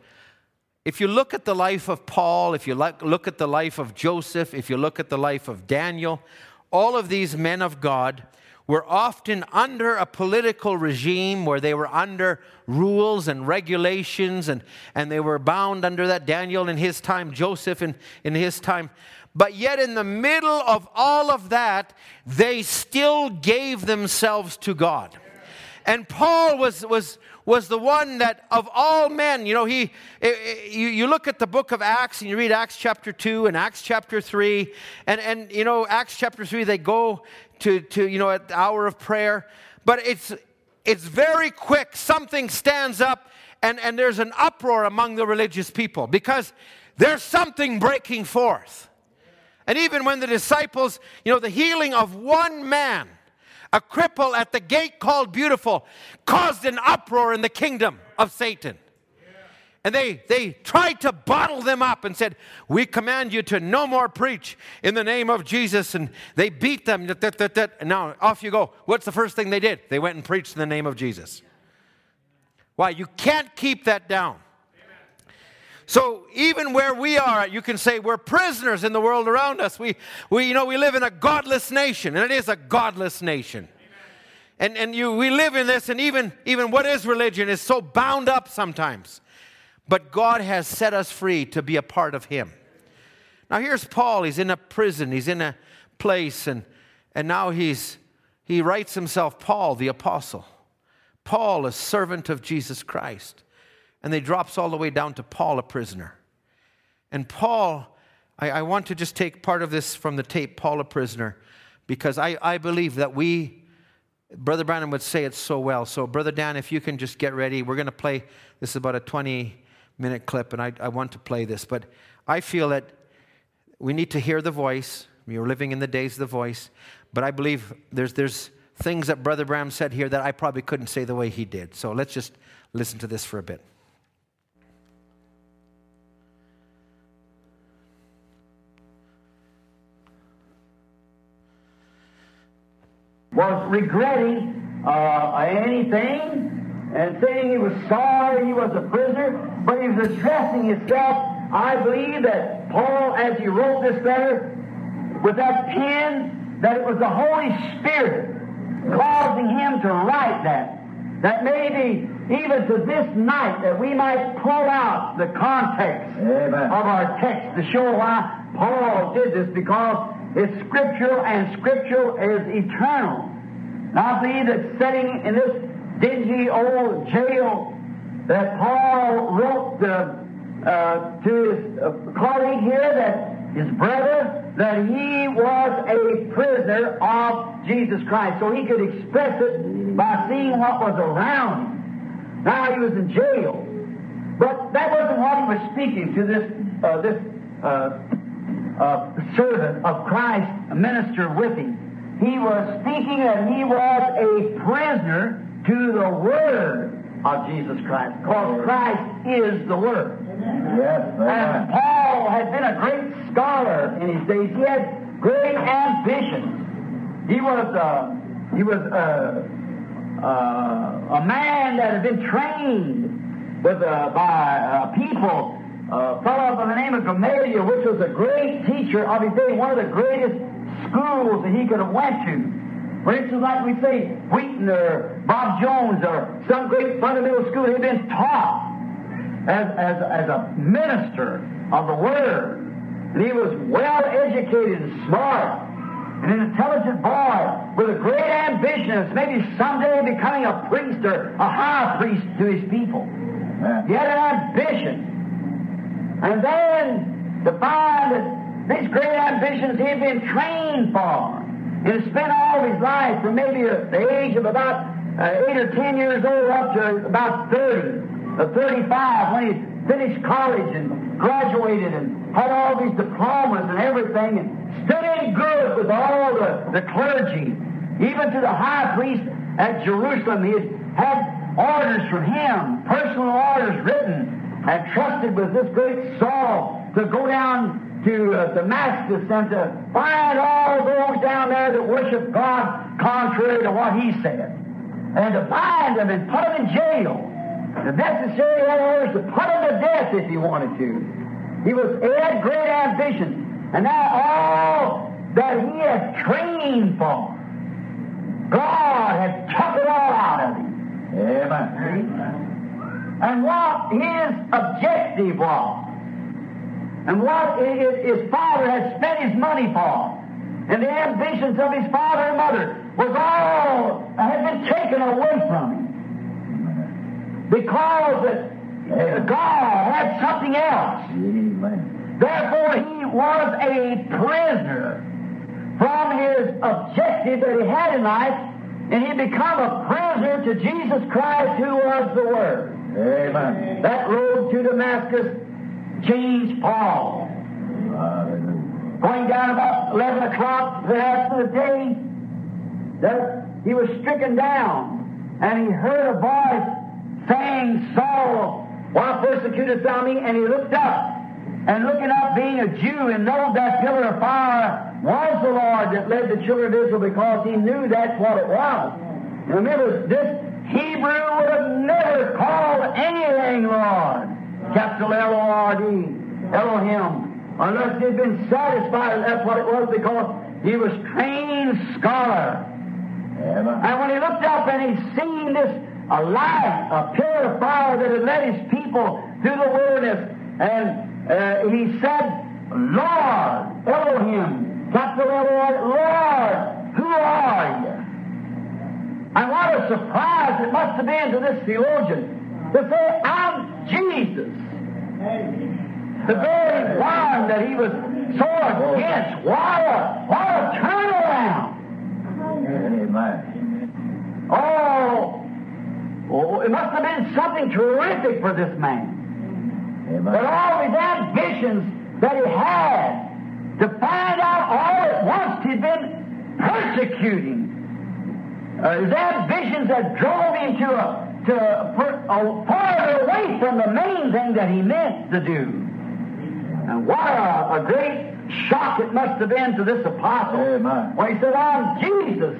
Speaker 2: If you look at the life of Paul, if you look at the life of Joseph, if you look at the life of Daniel, all of these men of God were often under a political regime where they were under rules and regulations and, and they were bound under that. Daniel in his time, Joseph in, in his time. But yet, in the middle of all of that, they still gave themselves to God. And Paul was, was, was the one that, of all men, you know, he, you, you look at the book of Acts and you read Acts chapter 2 and Acts chapter 3, and, and you know, Acts chapter 3, they go to, to you know, at the hour of prayer. But it's, it's very quick. Something stands up and, and there's an uproar among the religious people because there's something breaking forth. And even when the disciples, you know, the healing of one man, a cripple at the gate called Beautiful, caused an uproar in the kingdom of Satan. And they, they tried to bottle them up and said, We command you to no more preach in the name of Jesus. And they beat them. And now off you go. What's the first thing they did? They went and preached in the name of Jesus. Why? You can't keep that down. So even where we are, you can say we're prisoners in the world around us. We, we, you know, we live in a godless nation, and it is a godless nation. And, and you, we live in this, and even, even what is religion is so bound up sometimes. But God has set us free to be a part of Him. Now here's Paul. He's in a prison. He's in a place, and, and now he's, he writes himself Paul, the apostle. Paul, a servant of Jesus Christ and they drops all the way down to Paul, a prisoner. And Paul, I, I, want to just take part of this from the tape, Paul, a prisoner, because I, I believe that we, Brother Branham would say it so well. So, Brother Dan, if you can just get ready, we're going to play, this is about a 20 minute clip, and I, I want to play this. But I feel that we need to hear the voice. We are living in the days of the voice. But I believe there's, there's things that Brother Branham said here that I probably couldn't say the way he did. So let's just listen to this for a bit.
Speaker 3: Regretting uh, anything and saying he was sorry he was a prisoner, but he was addressing himself. I believe that Paul, as he wrote this letter with that pen, that it was the Holy Spirit causing him to write that. That maybe even to this night that we might pull out the context Amen. of our text to show why Paul did this because it's scriptural, and scriptural is eternal. And I that sitting in this dingy old jail that Paul wrote uh, uh, to his uh, colleague here, that his brother, that he was a prisoner of Jesus Christ. So he could express it by seeing what was around him. Now he was in jail. But that wasn't what he was speaking to this, uh, this uh, uh, servant of Christ, a minister with him. He was speaking that he was a prisoner to the Word of Jesus Christ, because Christ is the Word. Yes, and Paul had been a great scholar in his days. He had great ambition. He was uh, he was uh, uh, a man that had been trained with by people a fellow by the name of Gamaliel, which was a great teacher of his day, one of the greatest schools that he could have went to. For instance, like we say, Wheaton or Bob Jones or some great fundamental school, he'd been taught as, as, as a minister of the Word. And he was well educated and smart and an intelligent boy with a great ambition of maybe someday becoming a priest or a high priest to his people. He had an ambition. And then to find that these great ambitions he'd been trained for He had spent all his life from maybe the age of about uh, 8 or 10 years old up to about 30, or 35 when he finished college and graduated and had all these diplomas and everything and studied good with all the, the clergy. Even to the high priest at Jerusalem, he had, had orders from him, personal orders written and trusted with this great Saul to go down to uh, Damascus and to find all those down there that worship God contrary to what he said, and to bind them and put them in jail. The necessary, orders to put them to death if he wanted to. He was he had great ambition, and now all that he had trained for, God had took it all out of him. Amen. And what his objective was, and what his father had spent his money for, and the ambitions of his father and mother was all had been taken away from him because eh, God had something else.
Speaker 4: Amen.
Speaker 3: Therefore, he was a prisoner from his objective that he had in life, and he become a prisoner to Jesus Christ, who was the Word.
Speaker 4: Amen.
Speaker 3: That road to Damascus changed Paul. Going down about 11 o'clock the after the day, there, he was stricken down, and he heard a voice saying, Saul, why persecutest thou me? And he looked up, and looking up, being a Jew, and know that pillar of fire was the Lord that led the children of Israel because he knew that's what it was. Remember, this Hebrew would have never called anything Lord. Capital L-O-R-D, Elohim, unless he'd been satisfied that that's what it was because he was trained scholar. And when he looked up and he seen this a light, a pillar of fire that had led his people through the wilderness, and uh, he said, Lord, Elohim, capital L-O-R, Lord, who are you? And what a surprise it must have been to this theologian to say, I'm Jesus. The very one that he was so against. What a, what a turnaround.
Speaker 4: Amen.
Speaker 3: Oh, oh, it must have been something terrific for this man.
Speaker 4: Amen.
Speaker 3: all his ambitions that he had to find out all at once he'd been persecuting. Uh, his ambitions that drove him to a, to fur- a farther away from the main thing that he meant to do. And what a, a great shock it must have been to this apostle
Speaker 4: Amen.
Speaker 3: when he said, I'm Jesus,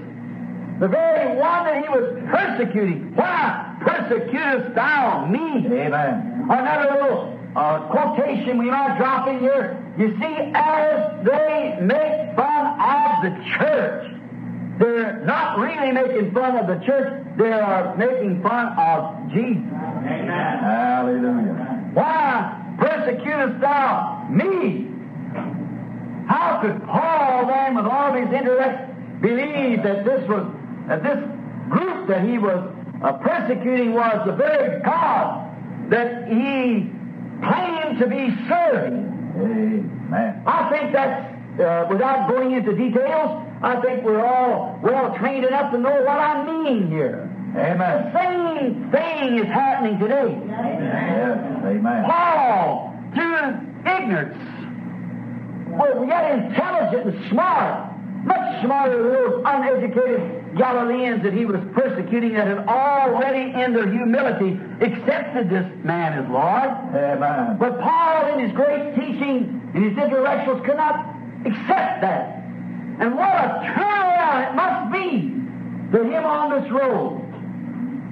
Speaker 3: the very one that he was persecuting. Why persecutest thou me?
Speaker 4: Amen.
Speaker 3: Another little uh, quotation we might drop in here. You see, as they make fun of the church, they're not really making fun of the church, they are making fun of Jesus.
Speaker 4: Hallelujah.
Speaker 3: Why persecutest thou me? How could Paul then, with all of his intellect, believe that this was that this group that he was uh, persecuting was the very God that he claimed to be serving?
Speaker 4: Amen.
Speaker 3: I think that's, uh, without going into details, I think we're all well trained enough to know what I mean here.
Speaker 4: Amen.
Speaker 3: The same thing is happening today.
Speaker 4: Yes. Amen.
Speaker 3: Paul, through ignorance, was yet intelligent and smart, much smarter than those uneducated Galileans that he was persecuting that had already, in their humility, accepted this man as Lord.
Speaker 4: Amen.
Speaker 3: But Paul, in his great teaching and his intellectuals, could not accept that. And what a turnaround it must be to him on this road.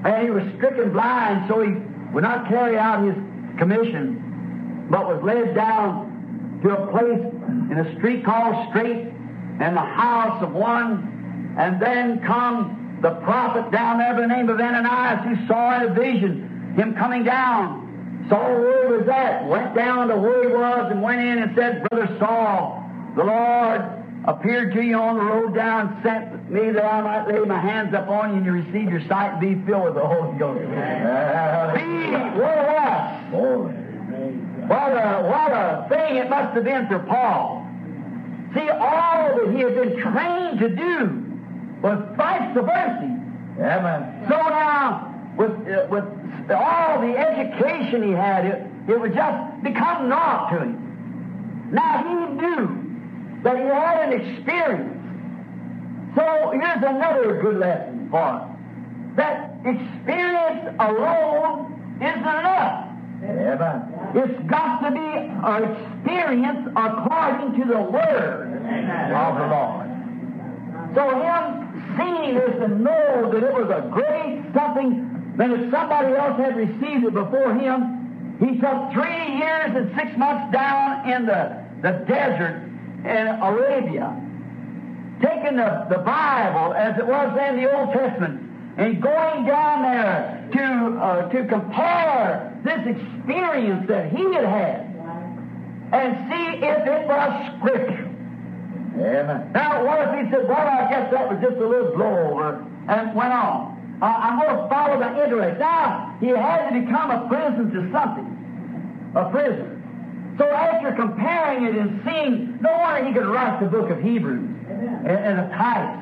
Speaker 3: And he was stricken blind, so he would not carry out his commission, but was led down to a place in a street called Straight, and the house of one, and then come the prophet down there by the name of Ananias, who saw in a vision him coming down. Saw where he was at, went down to where he was, and went in and said, Brother Saul, the Lord appeared to you on the road down, sent me that I might lay my hands upon you and you receive your sight and be filled with the Holy Ghost. Be
Speaker 4: Hallelujah.
Speaker 3: where was? What a, what a thing it must have been for Paul. See, all that he had been trained to do was vice versa.
Speaker 4: Amen.
Speaker 3: So now, with, uh, with all the education he had, it, it would just become naught to him. Now he knew that he had an experience. So here's another good lesson for us. that experience alone isn't enough.
Speaker 4: Amen.
Speaker 3: It's got to be an experience according to the Word of the Lord. So him seeing this and know that it was a great something that if somebody else had received it before him, he took three years and six months down in the, the desert in Arabia, taking the, the Bible as it was in the Old Testament, and going down there to, uh, to compare this experience that he had had and see if it was Scripture.
Speaker 4: Amen.
Speaker 3: Now, what if he said, well, I guess that was just a little blowover, and went on. I, I'm going to follow the interest. Now, he had to become a prison to something, a prisoner. So after comparing it and seeing, no wonder he could write the book of Hebrews as a Titus.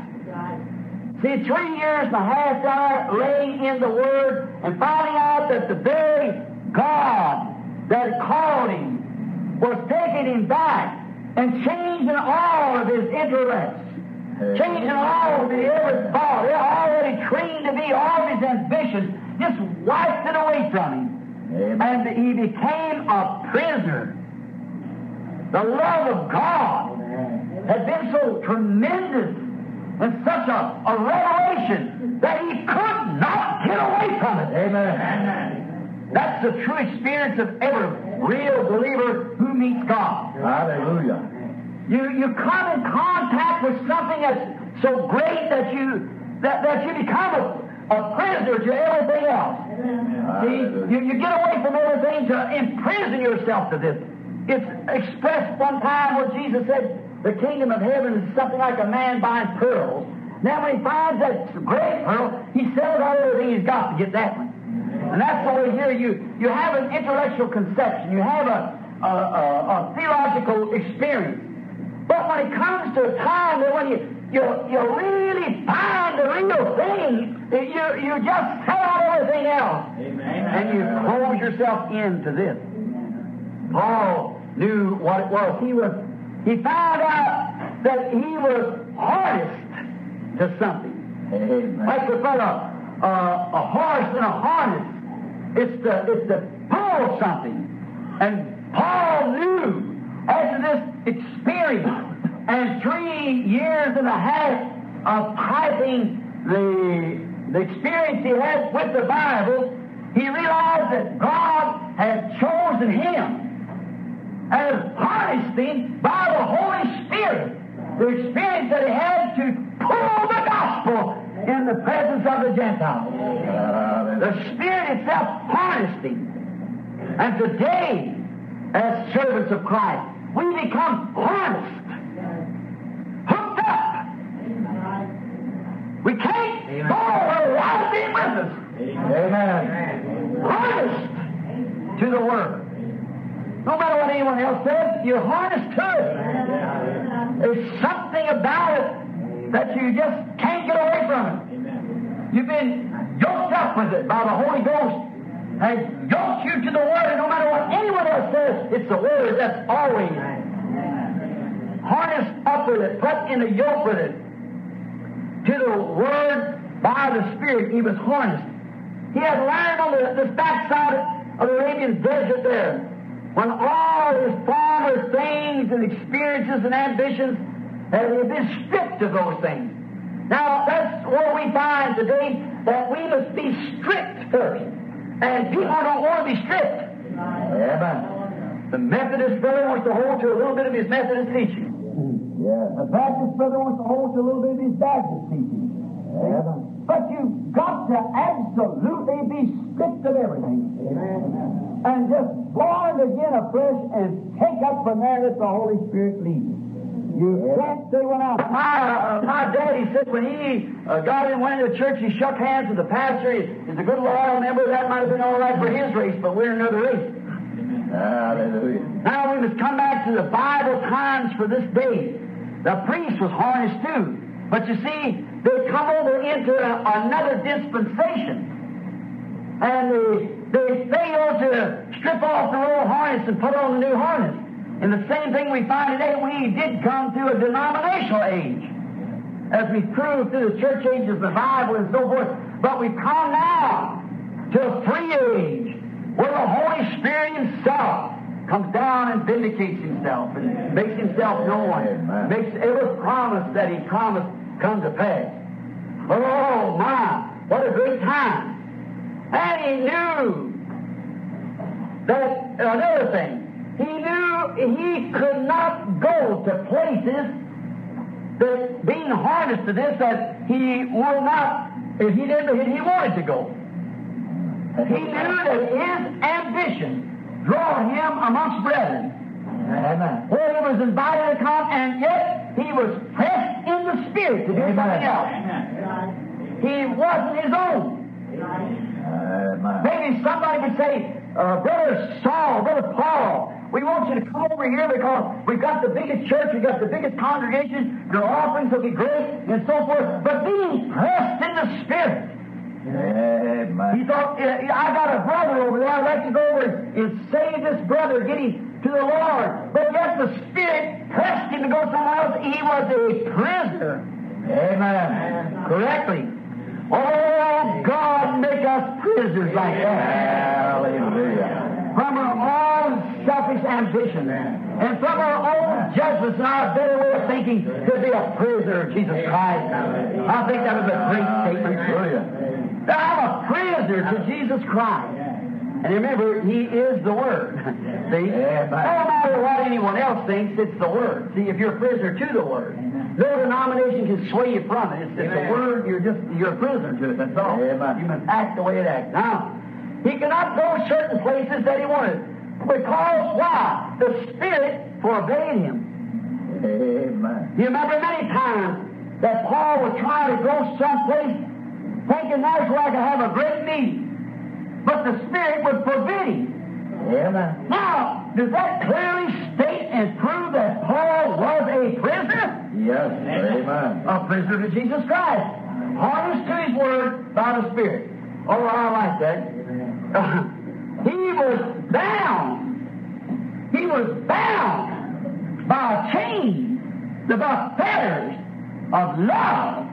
Speaker 3: See, three years and a half there laying in the Word and finding out that the very God that called him was taking him back and changing all of his interests, changing all of his every thought, They already trained to be all of his ambitions, just wiped it away from him.
Speaker 4: Amen.
Speaker 3: And he became a prisoner. The love of God had been so tremendous and such a, a revelation that he could not get away from it.
Speaker 4: Amen.
Speaker 3: That's the true experience of every real believer who meets God.
Speaker 4: Hallelujah.
Speaker 3: You, you come in contact with something that's so great that you that, that you become a, a prisoner to everything else. See, you, you get away from everything to imprison yourself to this. It's expressed one time where Jesus said, the kingdom of heaven is something like a man buying pearls. Now when he finds that great pearl, he sells out everything he's got to get that one. And that's the way here you, you have an intellectual conception, you have a, a, a, a theological experience. But when it comes to a time that when you, you, you really find the real thing, you, you just sell out everything else. And you close yourself into this. Paul knew what it was. He was he found out that he was harnessed to something.
Speaker 4: Amen.
Speaker 3: Like the fellow, uh, a horse in a harness. It's the it's the pull something. And Paul knew after this experience and three years and a half of typing the the experience he had with the Bible, he realized that God had chosen him and harnessed him by the Holy Spirit. The experience that he had to pull the gospel in the presence of the Gentiles. The Spirit itself harnessed him. And today, as servants of Christ, we become harnessed, hooked up. We can't go without being with us,
Speaker 4: Amen.
Speaker 3: harnessed to the Word. No matter what anyone else says, you're harnessed to it. There's something about it that you just can't get away from it. You've been yoked up with it by the Holy Ghost and yoked you to the Word, and no matter what anyone else says, it's the Word that's always harnessed up with it, put in a yoke with it. To the Word by the Spirit, he was harnessed. He had learned on the, this backside of the Arabian desert there, when all his former things and experiences and ambitions had been stripped of those things. Now, that's what we find today, that we must be stripped first. And people don't want to be stripped.
Speaker 4: Amen.
Speaker 3: The Methodist brother wants to hold to a little bit of his Methodist teaching.
Speaker 4: Yes.
Speaker 3: The Baptist brother wants to hold to a little bit of his Baptist teaching.
Speaker 4: Amen.
Speaker 3: But you've got to absolutely be stripped of everything.
Speaker 4: Amen.
Speaker 3: And just born again afresh and take up from there that the Holy Spirit leads you. You can't say when I. My, uh, my daddy said when he uh, got in, went into church, he shook hands with the pastor. He, he's a good loyal member. That might have been all right for his race, but we're another race.
Speaker 4: Hallelujah.
Speaker 3: Now we must come back to the Bible times for this day. The priest was harnessed too. But you see, they come over into a, another dispensation. And they, they fail to strip off the old harness and put on the new harness. And the same thing we find today, we did come to a denominational age. As we prove through the church ages, the Bible, and so forth, But we've come now to a free age where the Holy Spirit Himself comes down and vindicates Himself and makes Himself known,
Speaker 4: Amen.
Speaker 3: makes every promise that He promised come to pass. Oh my, what a great time! And He knew that another thing, He knew He could not go to places that being harnessed to this that He would not, if He didn't, if He wanted to go. He knew that his ambition draw him amongst brethren.
Speaker 4: Amen.
Speaker 3: Where he was invited to come, and yet he was pressed in the spirit to do something else. He wasn't his own.
Speaker 4: Amen.
Speaker 3: Maybe somebody could say, uh, Brother Saul, Brother Paul, we want you to come over here because we've got the biggest church, we've got the biggest congregation, your offerings will be great, and so forth. But being pressed in the spirit, he thought, "Yeah, yeah, I got a brother over there. I'd like to go over and save this brother, get him to the Lord. But yet the Spirit pressed him to go somewhere else. He was a prisoner.
Speaker 4: Amen.
Speaker 3: Correctly. Oh, God, make us prisoners like that.
Speaker 4: Hallelujah.
Speaker 3: From our own selfish ambition and from our own judgments and our better way of thinking to be a prisoner of Jesus Christ. I think that was a great statement.
Speaker 4: Hallelujah.
Speaker 3: I'm a prisoner to Jesus Christ. And remember, He is the Word. See?
Speaker 4: Amen.
Speaker 3: No matter what anyone else thinks, it's the Word. See, if you're a prisoner to the Word, no denomination can sway you from it. It's, it's the Word, you're just, you're a prisoner to it, that's all.
Speaker 4: Amen.
Speaker 3: You must act the way it acts. Now, he cannot go certain places that he wanted. Because why? The Spirit forbade him.
Speaker 4: Amen.
Speaker 3: You remember many times that Paul was trying to go someplace thinking that's where I could have a great meeting. But the Spirit would forbid him.
Speaker 4: Amen.
Speaker 3: Now, does that clearly state and prove that Paul was a prisoner?
Speaker 4: Yes. Amen.
Speaker 3: A prisoner to Jesus Christ. Harnessed to his word by the Spirit. Oh, I like that. he was bound. He was bound by a chain, by fetters of love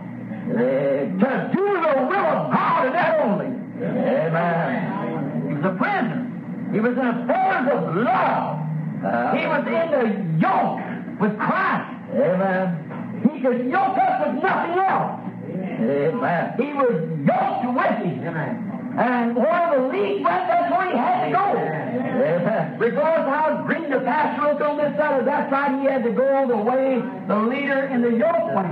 Speaker 3: to do the will of God and that only.
Speaker 4: Amen.
Speaker 3: He was a prisoner. He was in affairs of love. He uh-huh. was in the yoke with Christ.
Speaker 4: Amen.
Speaker 3: He could yoke us with nothing else.
Speaker 4: Amen.
Speaker 3: He was yoked with him. Amen. And where the lead went, that's where he had to go.
Speaker 4: Amen.
Speaker 3: Regardless how green the pasture looked on this side or that side, he had to go the way the leader in the yoke went.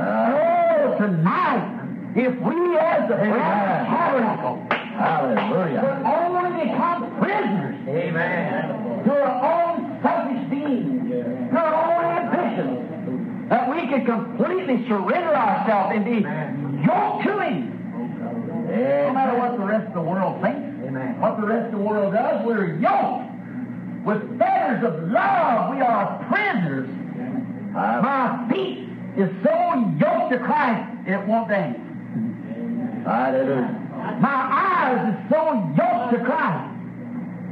Speaker 3: Oh, tonight, if we as the tabernacle would
Speaker 4: Hallelujah.
Speaker 3: only become prisoners
Speaker 4: Amen.
Speaker 3: to our own selfish being, to our own ambitions, that we could completely surrender ourselves and be yoked to Him. No matter what the rest of the world thinks, Amen. what the rest of the world does, we're yoked with fetters of love. We are prisoners. My feet is so yoked to Christ, it won't dance.
Speaker 4: Hallelujah.
Speaker 3: My eyes is so yoked to Christ.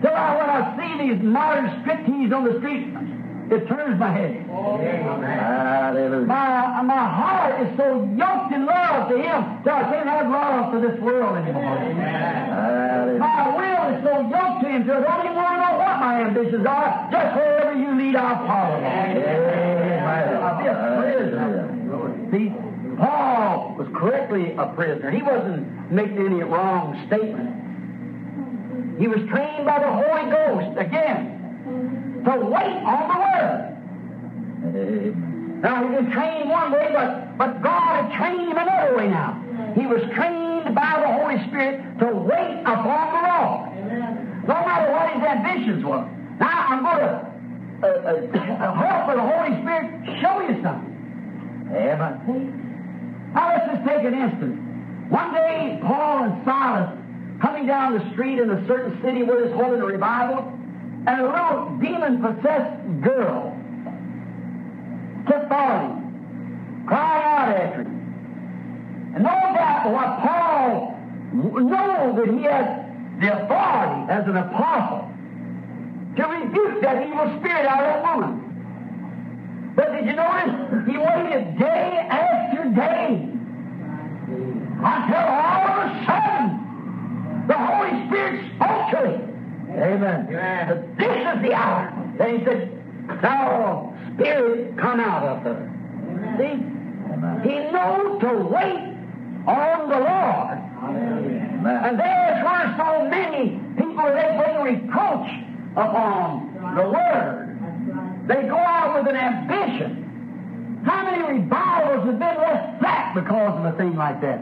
Speaker 3: Till I, when I see these modern striptease on the street, it turns my head.
Speaker 4: Hallelujah.
Speaker 3: My, my heart is so yoked in love to Him that I can't have love for this world anymore.
Speaker 4: Hallelujah.
Speaker 3: My will is so yoked to Him that I don't even want to know what my ambitions are. Just wherever you lead, I'll follow. I'll be a prisoner. See, Paul was correctly a prisoner. He wasn't making any wrong statement. He was trained by the Holy Ghost again to wait on the Word. Now, he was trained one way, but, but God had trained him another way now. He was trained by the Holy Spirit to wait upon the Lord. No matter what his ambitions were. Now, I'm going to uh, uh, help with the Holy Spirit show you something.
Speaker 4: Amen.
Speaker 3: Now, let's just take an instance. One day, Paul and Silas coming down the street in a certain city where there's holding a revival, and a little demon-possessed girl kept following crying out after him. And no doubt what Paul knew that he had the authority as an apostle to rebuke that evil spirit out of that woman. But did you notice? He waited day after day. until all of a sudden the Holy Spirit spoke to him.
Speaker 4: Amen.
Speaker 3: That this is the hour. Then he said, Thou spirit, come out of her. See?
Speaker 4: Amen.
Speaker 3: He knows to wait on the Lord.
Speaker 4: Amen.
Speaker 3: And there's where so many people they bring reproach upon the Word. They go out with an ambition. How many revivals have been left flat because of a thing like that?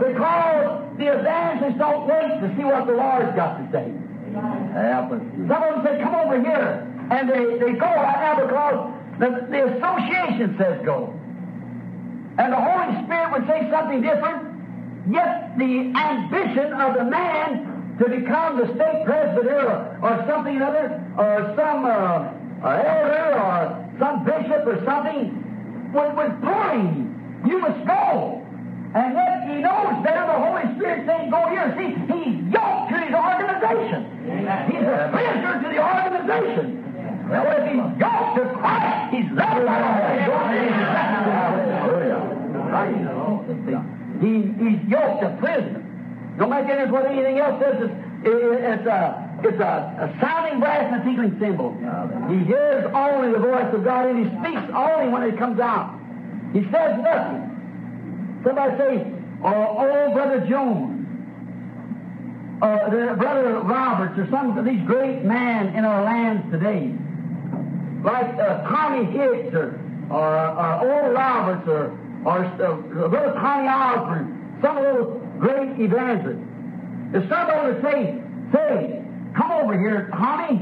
Speaker 3: Because the evangelists don't wait to see what the Lord's got to say. Some of them say, come over here. And they, they go right now because the, the association says go. And the Holy Spirit would say something different. Yet the ambition of the man to become the state presbyter or, or something other, or some uh, uh, elder or some bishop or something, was, was pulling. You must go. And yet he knows better. The Holy Spirit saying, go here. See, he's yoked to his organization. He's a prisoner to the organization. Well, if he's yoked to Christ, he's left by the Holy Ghost. He, he's yoked a prisoner. Don't make any what anything else says. It's, it's, a, it's a, a sounding brass and a tinkling cymbal. He hears only the voice of God and he speaks only when it comes out. He says nothing. Somebody say, oh, oh Brother Jones, uh, the- Brother Roberts, or some of these great men in our lands today, like uh, Tommy Hicks or, or, or Oral Roberts or, or uh, Brother Connie Osborn, some of those great evangelists. If somebody would say, say, come over here, Tommy,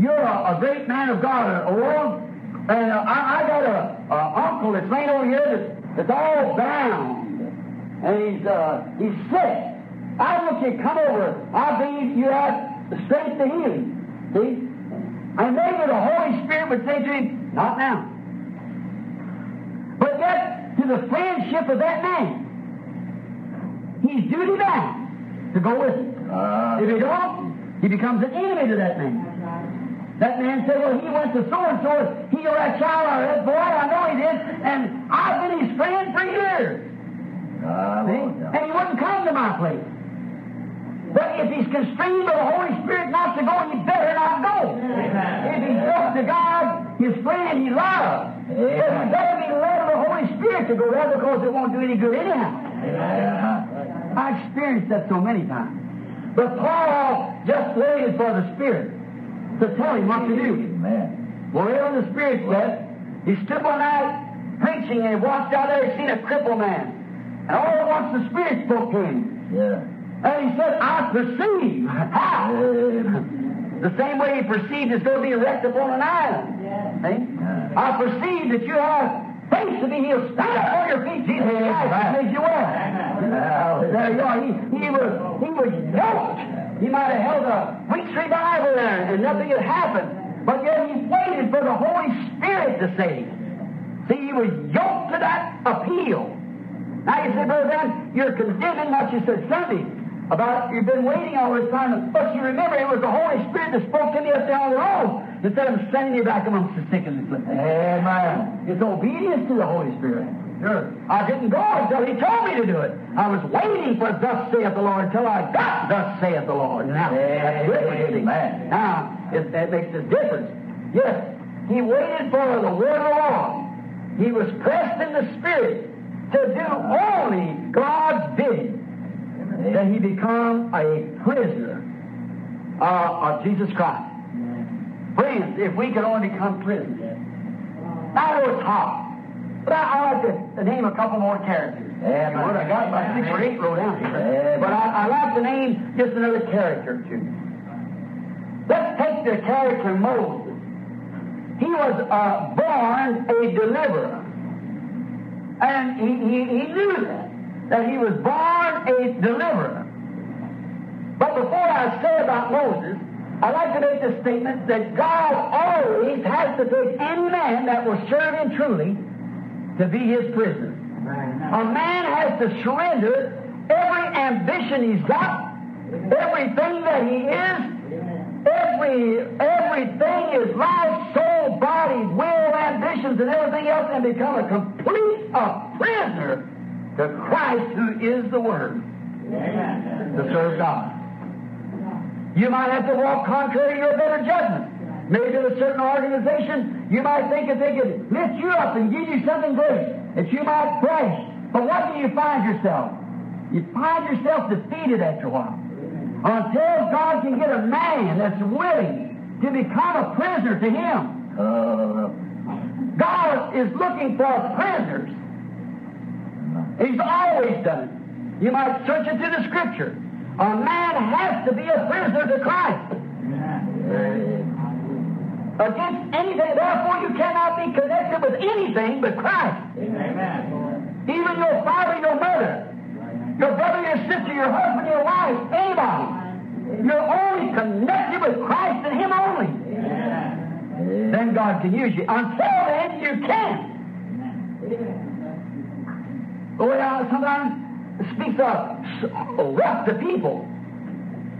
Speaker 3: you're a, a great man of God, uh, Oral, and uh, I, I got a, a uncle that's laying over here that's, that's all bound, and he's uh, he's sick. I want you to come over. I believe you have the strength to heal him. See? And maybe the Holy Spirit would say to him, Not now. But yet, to the friendship of that man, he's duty bound to go with him.
Speaker 4: Uh,
Speaker 3: If he don't, he becomes an enemy to that man. That man said, Well, he went to so and so, he or that child or that boy, I know he did, and I've been his friend for years.
Speaker 4: uh?
Speaker 3: And he wouldn't come to my place. But if he's constrained by the Holy Spirit not to go, he better not go. If he's up to God, his friend he loves. But he better be led of the Holy Spirit to go there because it won't do any good anyhow. I experienced that so many times. But Paul just waited for the Spirit to tell him what to do.
Speaker 4: Amen.
Speaker 3: Wherever the Spirit went, he stood one night preaching and he watched out there and seen a crippled man. And all at once the Spirit spoke to him.
Speaker 4: Yeah.
Speaker 3: And he said, I perceive. Ha! The same way he perceived is going to be erect upon an island. See? I perceive that you have be healed. Stand up on your feet. Jesus Christ has made you well. There you are. He, he was he was yoked. He might have held a week's revival there and nothing had happened. But yet he waited for the Holy Spirit to save. See, he was yoked to that appeal. Now you say, Brother Dan, you're condemning what you said Sunday about you've been waiting all this time. But you remember it was the Holy Spirit that spoke to me up down the road instead of sending you back amongst the sick and the afflicted. Amen. It's obedience to the Holy Spirit. Sure. I didn't go until He told me to do it. I was waiting for thus saith the Lord until I got thus saith the Lord. Now, that's different. see?
Speaker 4: Amen.
Speaker 3: Now, it, that makes a difference. Yes, he waited for the word of the Lord. He was pressed in the Spirit to do only God's bidding. Then he become a prisoner uh, of Jesus Christ. Friends, if we could only become prisoners. I know it's hard, but I, I like to, name a couple more characters.
Speaker 4: Yeah,
Speaker 3: Well, I got about six or eight wrote down here. But I, I like to name just another character or two. Let's take the character Moses. He was uh, born a deliverer. And he, he, he knew that, that he was born a deliverer. But before I say about Moses, I'd like to make the statement that God always has to take any man that will serve him truly to be his prisoner. A man has to surrender every ambition he's got, everything that he is, every everything his life, soul, body, will, ambitions, and everything else, and become a complete a prisoner to Christ who is the Word to serve God. You might have to walk contrary to your better judgment. Maybe in a certain organization, you might think that they could lift you up and give you something great, that you might praise. But what do you find yourself? You find yourself defeated after a while. Until God can get a man that's willing to become a prisoner to Him. God is looking for prisoners. He's always done it. You might search it through the Scripture. A man has to be a prisoner to Christ. Against anything, therefore, you cannot be connected with anything but Christ. Amen. Even your father, your mother, your brother, your sister, your husband, your wife, anybody. You're only connected with Christ and Him only. Then God can use you. Until then, you can't. The way I sometimes speak to rough to people.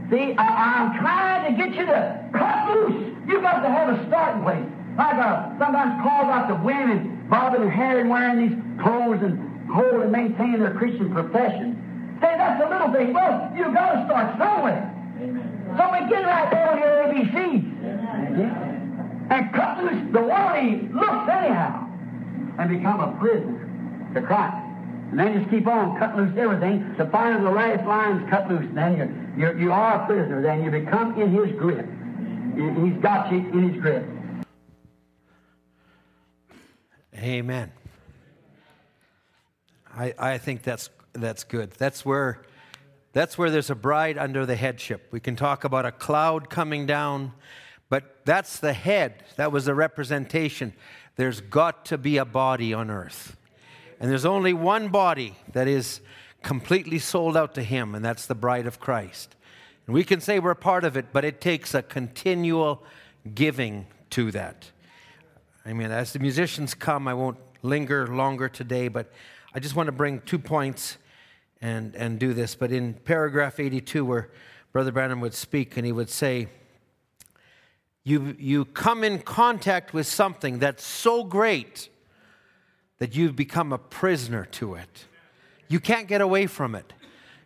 Speaker 3: See, I, am trying to get you to cut loose. You've got to have a starting place. Like I sometimes calls out the women bobbing their hair and wearing these clothes and hold and maintain their Christian profession. Say that's a little thing. Well, you've got to start somewhere. Amen. So begin right there with your ABCs. And cut loose the worldly looks anyhow. And become a prisoner to Christ. And then just keep on, cutting loose everything. To find the last lines cut loose. And then you're, you're, you are a prisoner. Then you become in his grip. He's got you in his grip.
Speaker 2: Amen. I, I think that's, that's good. That's where, that's where there's a bride under the headship. We can talk about a cloud coming down, but that's the head. That was the representation. There's got to be a body on earth. And there's only one body that is completely sold out to Him, and that's the bride of Christ. And we can say we're part of it, but it takes a continual giving to that. I mean, as the musicians come, I won't linger longer today, but I just want to bring two points and, and do this. But in paragraph 82, where Brother Branham would speak, and he would say, you, you come in contact with something that's so great that you've become a prisoner to it. You can't get away from it.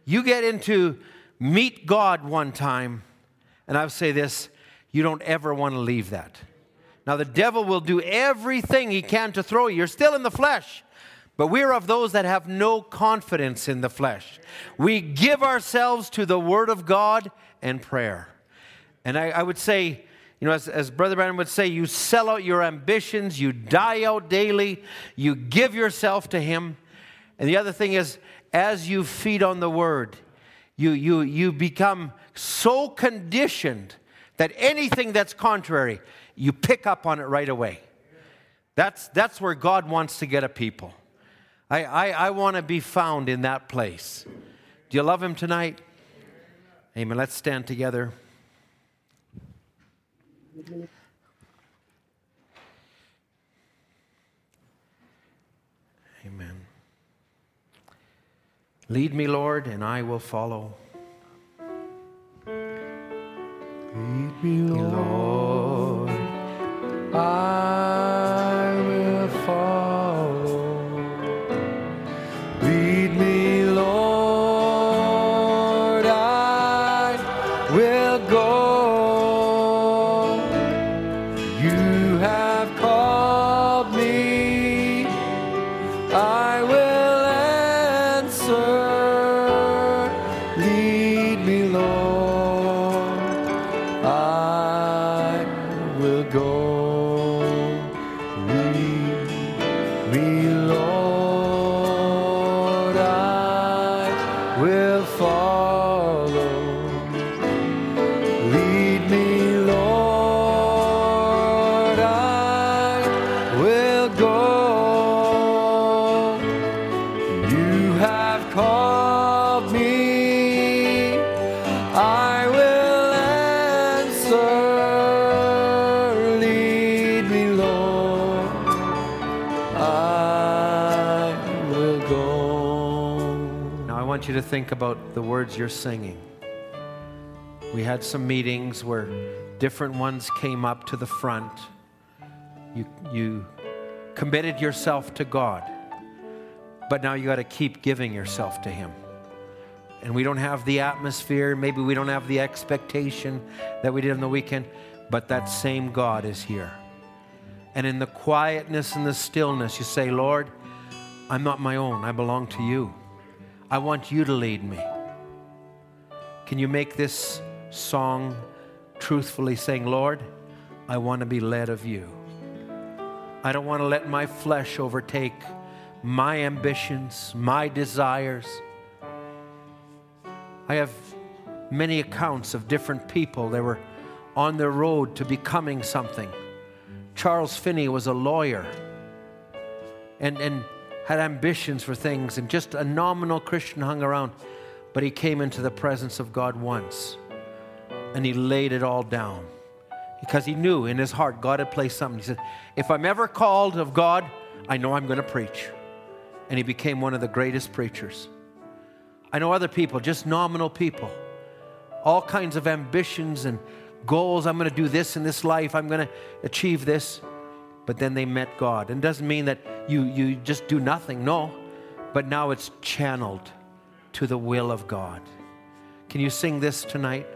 Speaker 2: You get into meet God one time, and I would say this you don't ever want to leave that. Now, the devil will do everything he can to throw you. You're still in the flesh, but we're of those that have no confidence in the flesh. We give ourselves to the Word of God and prayer. And I, I would say, you know, as, as Brother Branham would say, you sell out your ambitions, you die out daily, you give yourself to Him. And the other thing is, as you feed on the Word, you, you, you become so conditioned that anything that's contrary, you pick up on it right away. That's, that's where God wants to get a people. I, I, I want to be found in that place. Do you love Him tonight? Amen. Let's stand together. Amen. Lead me, Lord, and I will follow.
Speaker 1: Lead me, Lord. I
Speaker 2: words you're singing. We had some meetings where different ones came up to the front. You, you committed yourself to God. But now you got to keep giving yourself to Him. And we don't have the atmosphere, maybe we don't have the expectation that we did on the weekend, but that same God is here. And in the quietness and the stillness, you say, Lord, I'm not my own, I belong to you. I want you to lead me. Can you make this song truthfully saying, Lord, I want to be led of you? I don't want to let my flesh overtake my ambitions, my desires. I have many accounts of different people They were on their road to becoming something. Charles Finney was a lawyer and, and had ambitions for things, and just a nominal Christian hung around. But he came into the presence of God once and he laid it all down because he knew in his heart God had placed something. He said, If I'm ever called of God, I know I'm going to preach and he became one of the greatest preachers. I know other people, just nominal people, all kinds of ambitions and goals. I'm going to do this in this life, I'm going to achieve this. But then they met God. And doesn't mean that you, you just do nothing, no. But now it's channeled to the will of God. Can you sing this tonight?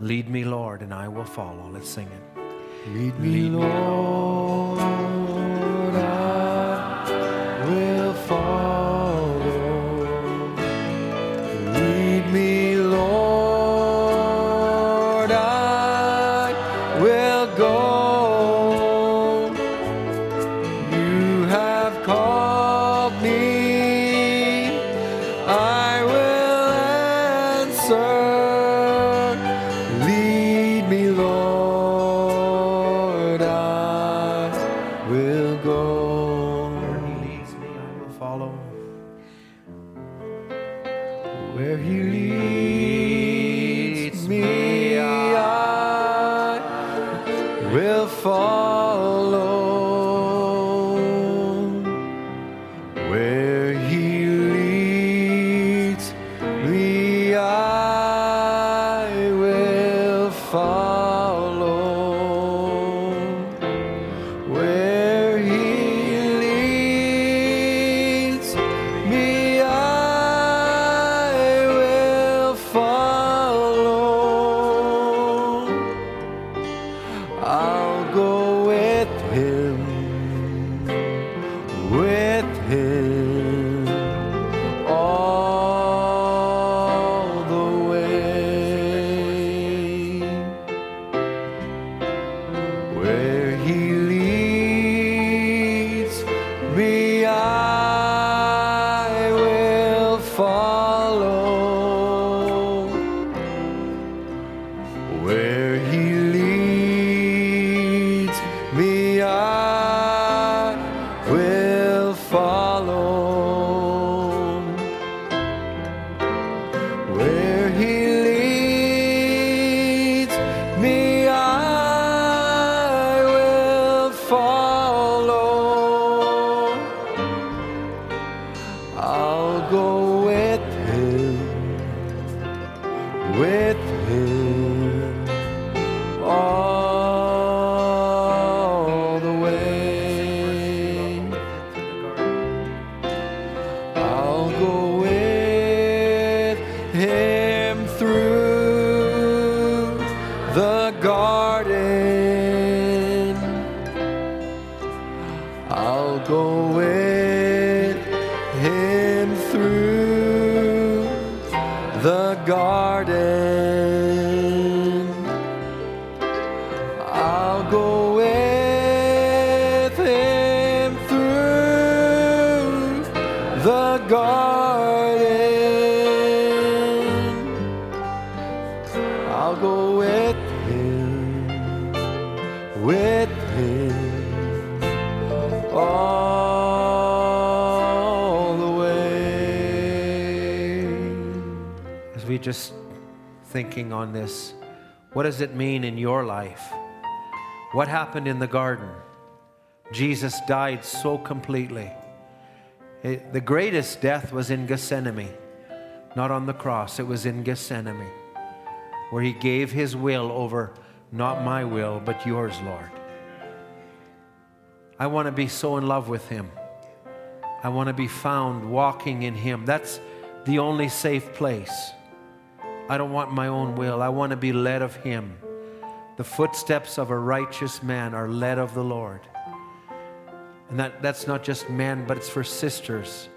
Speaker 2: Lead me, Lord, and I will follow. Let's sing it.
Speaker 1: Lead me, Lord, I
Speaker 2: thinking on this, what does it mean in your life? What happened in the garden? Jesus died so completely. It- the greatest death was in Gethsemane, not on the cross. It was in Gethsemane, where he gave his will over, not my will, but yours, Lord. I want to be so in love with him. I want to be found walking in Him. That's the only safe place. I don't want my own will. I want to be led of Him. The footsteps of a righteous man are led of the Lord. And that, that's not just men, but it's for sisters.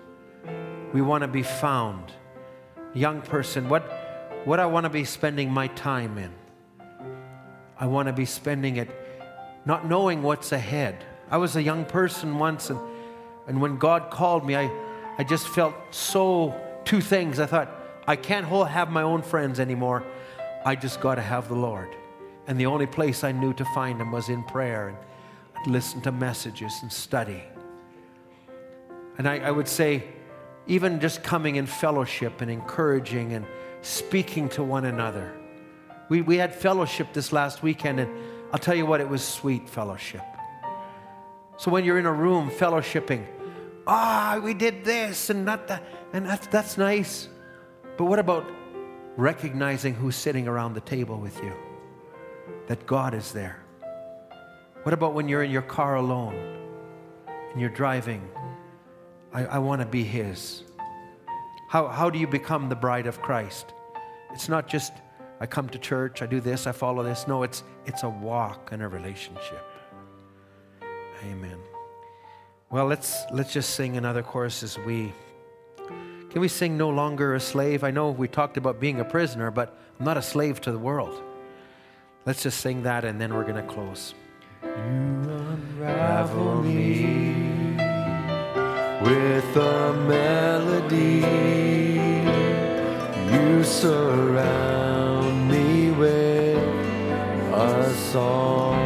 Speaker 2: We want to be found. Young person, what, what I want to be spending my time in. I want to be spending it not knowing what's ahead. I was a young person once, and, and when God called me, I, I just felt so two things. I thought, I can't have my own friends anymore. I just got to have the Lord. And the only place I knew to find Him was in prayer and I'd listen to messages and study. And I, I would say, even just coming in fellowship and encouraging and speaking to one another. We, we had fellowship this last weekend, and I'll tell you what, it was sweet fellowship. So when you're in a room fellowshipping, ah, we did this and not that, and that's, that's nice. But what about recognizing who's sitting around the table with you? That God is there. What about when you're in your car alone and you're driving? I, I want to be His. How, how do you become the bride of Christ? It's not just I come to church, I do this, I follow this. No, it's, it's a walk and a relationship. Amen. Well, let's, let's just sing another chorus as we. Can we sing No Longer a Slave? I know we talked about being a prisoner, but I'm not a slave to the world. Let's just sing that and then we're going to close.
Speaker 1: You unravel me with a melody. You surround me with a song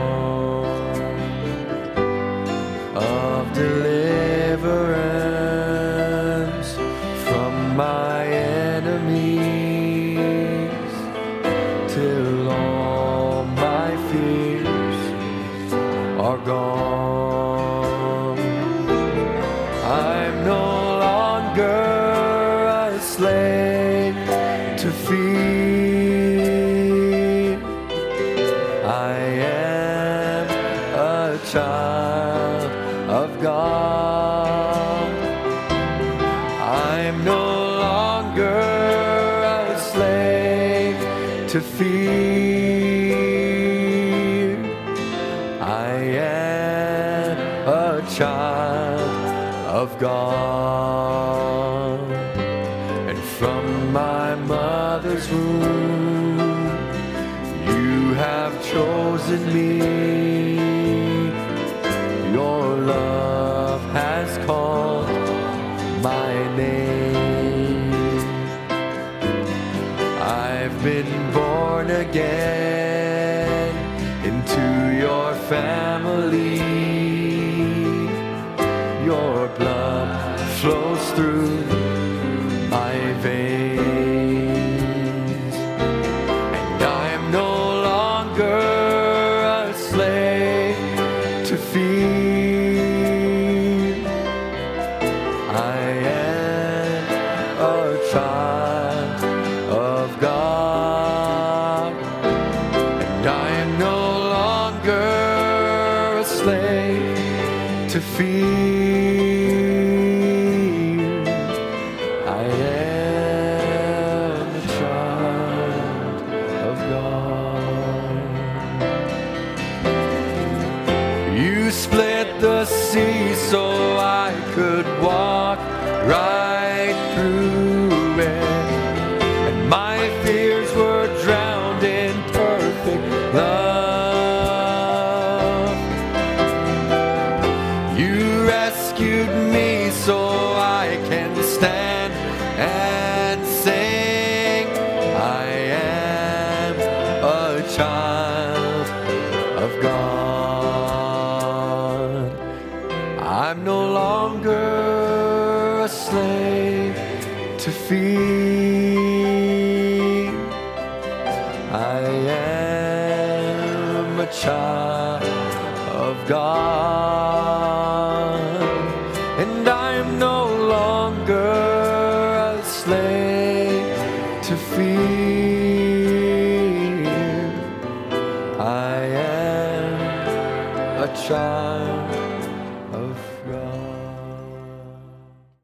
Speaker 1: I'm no longer a slave to fear.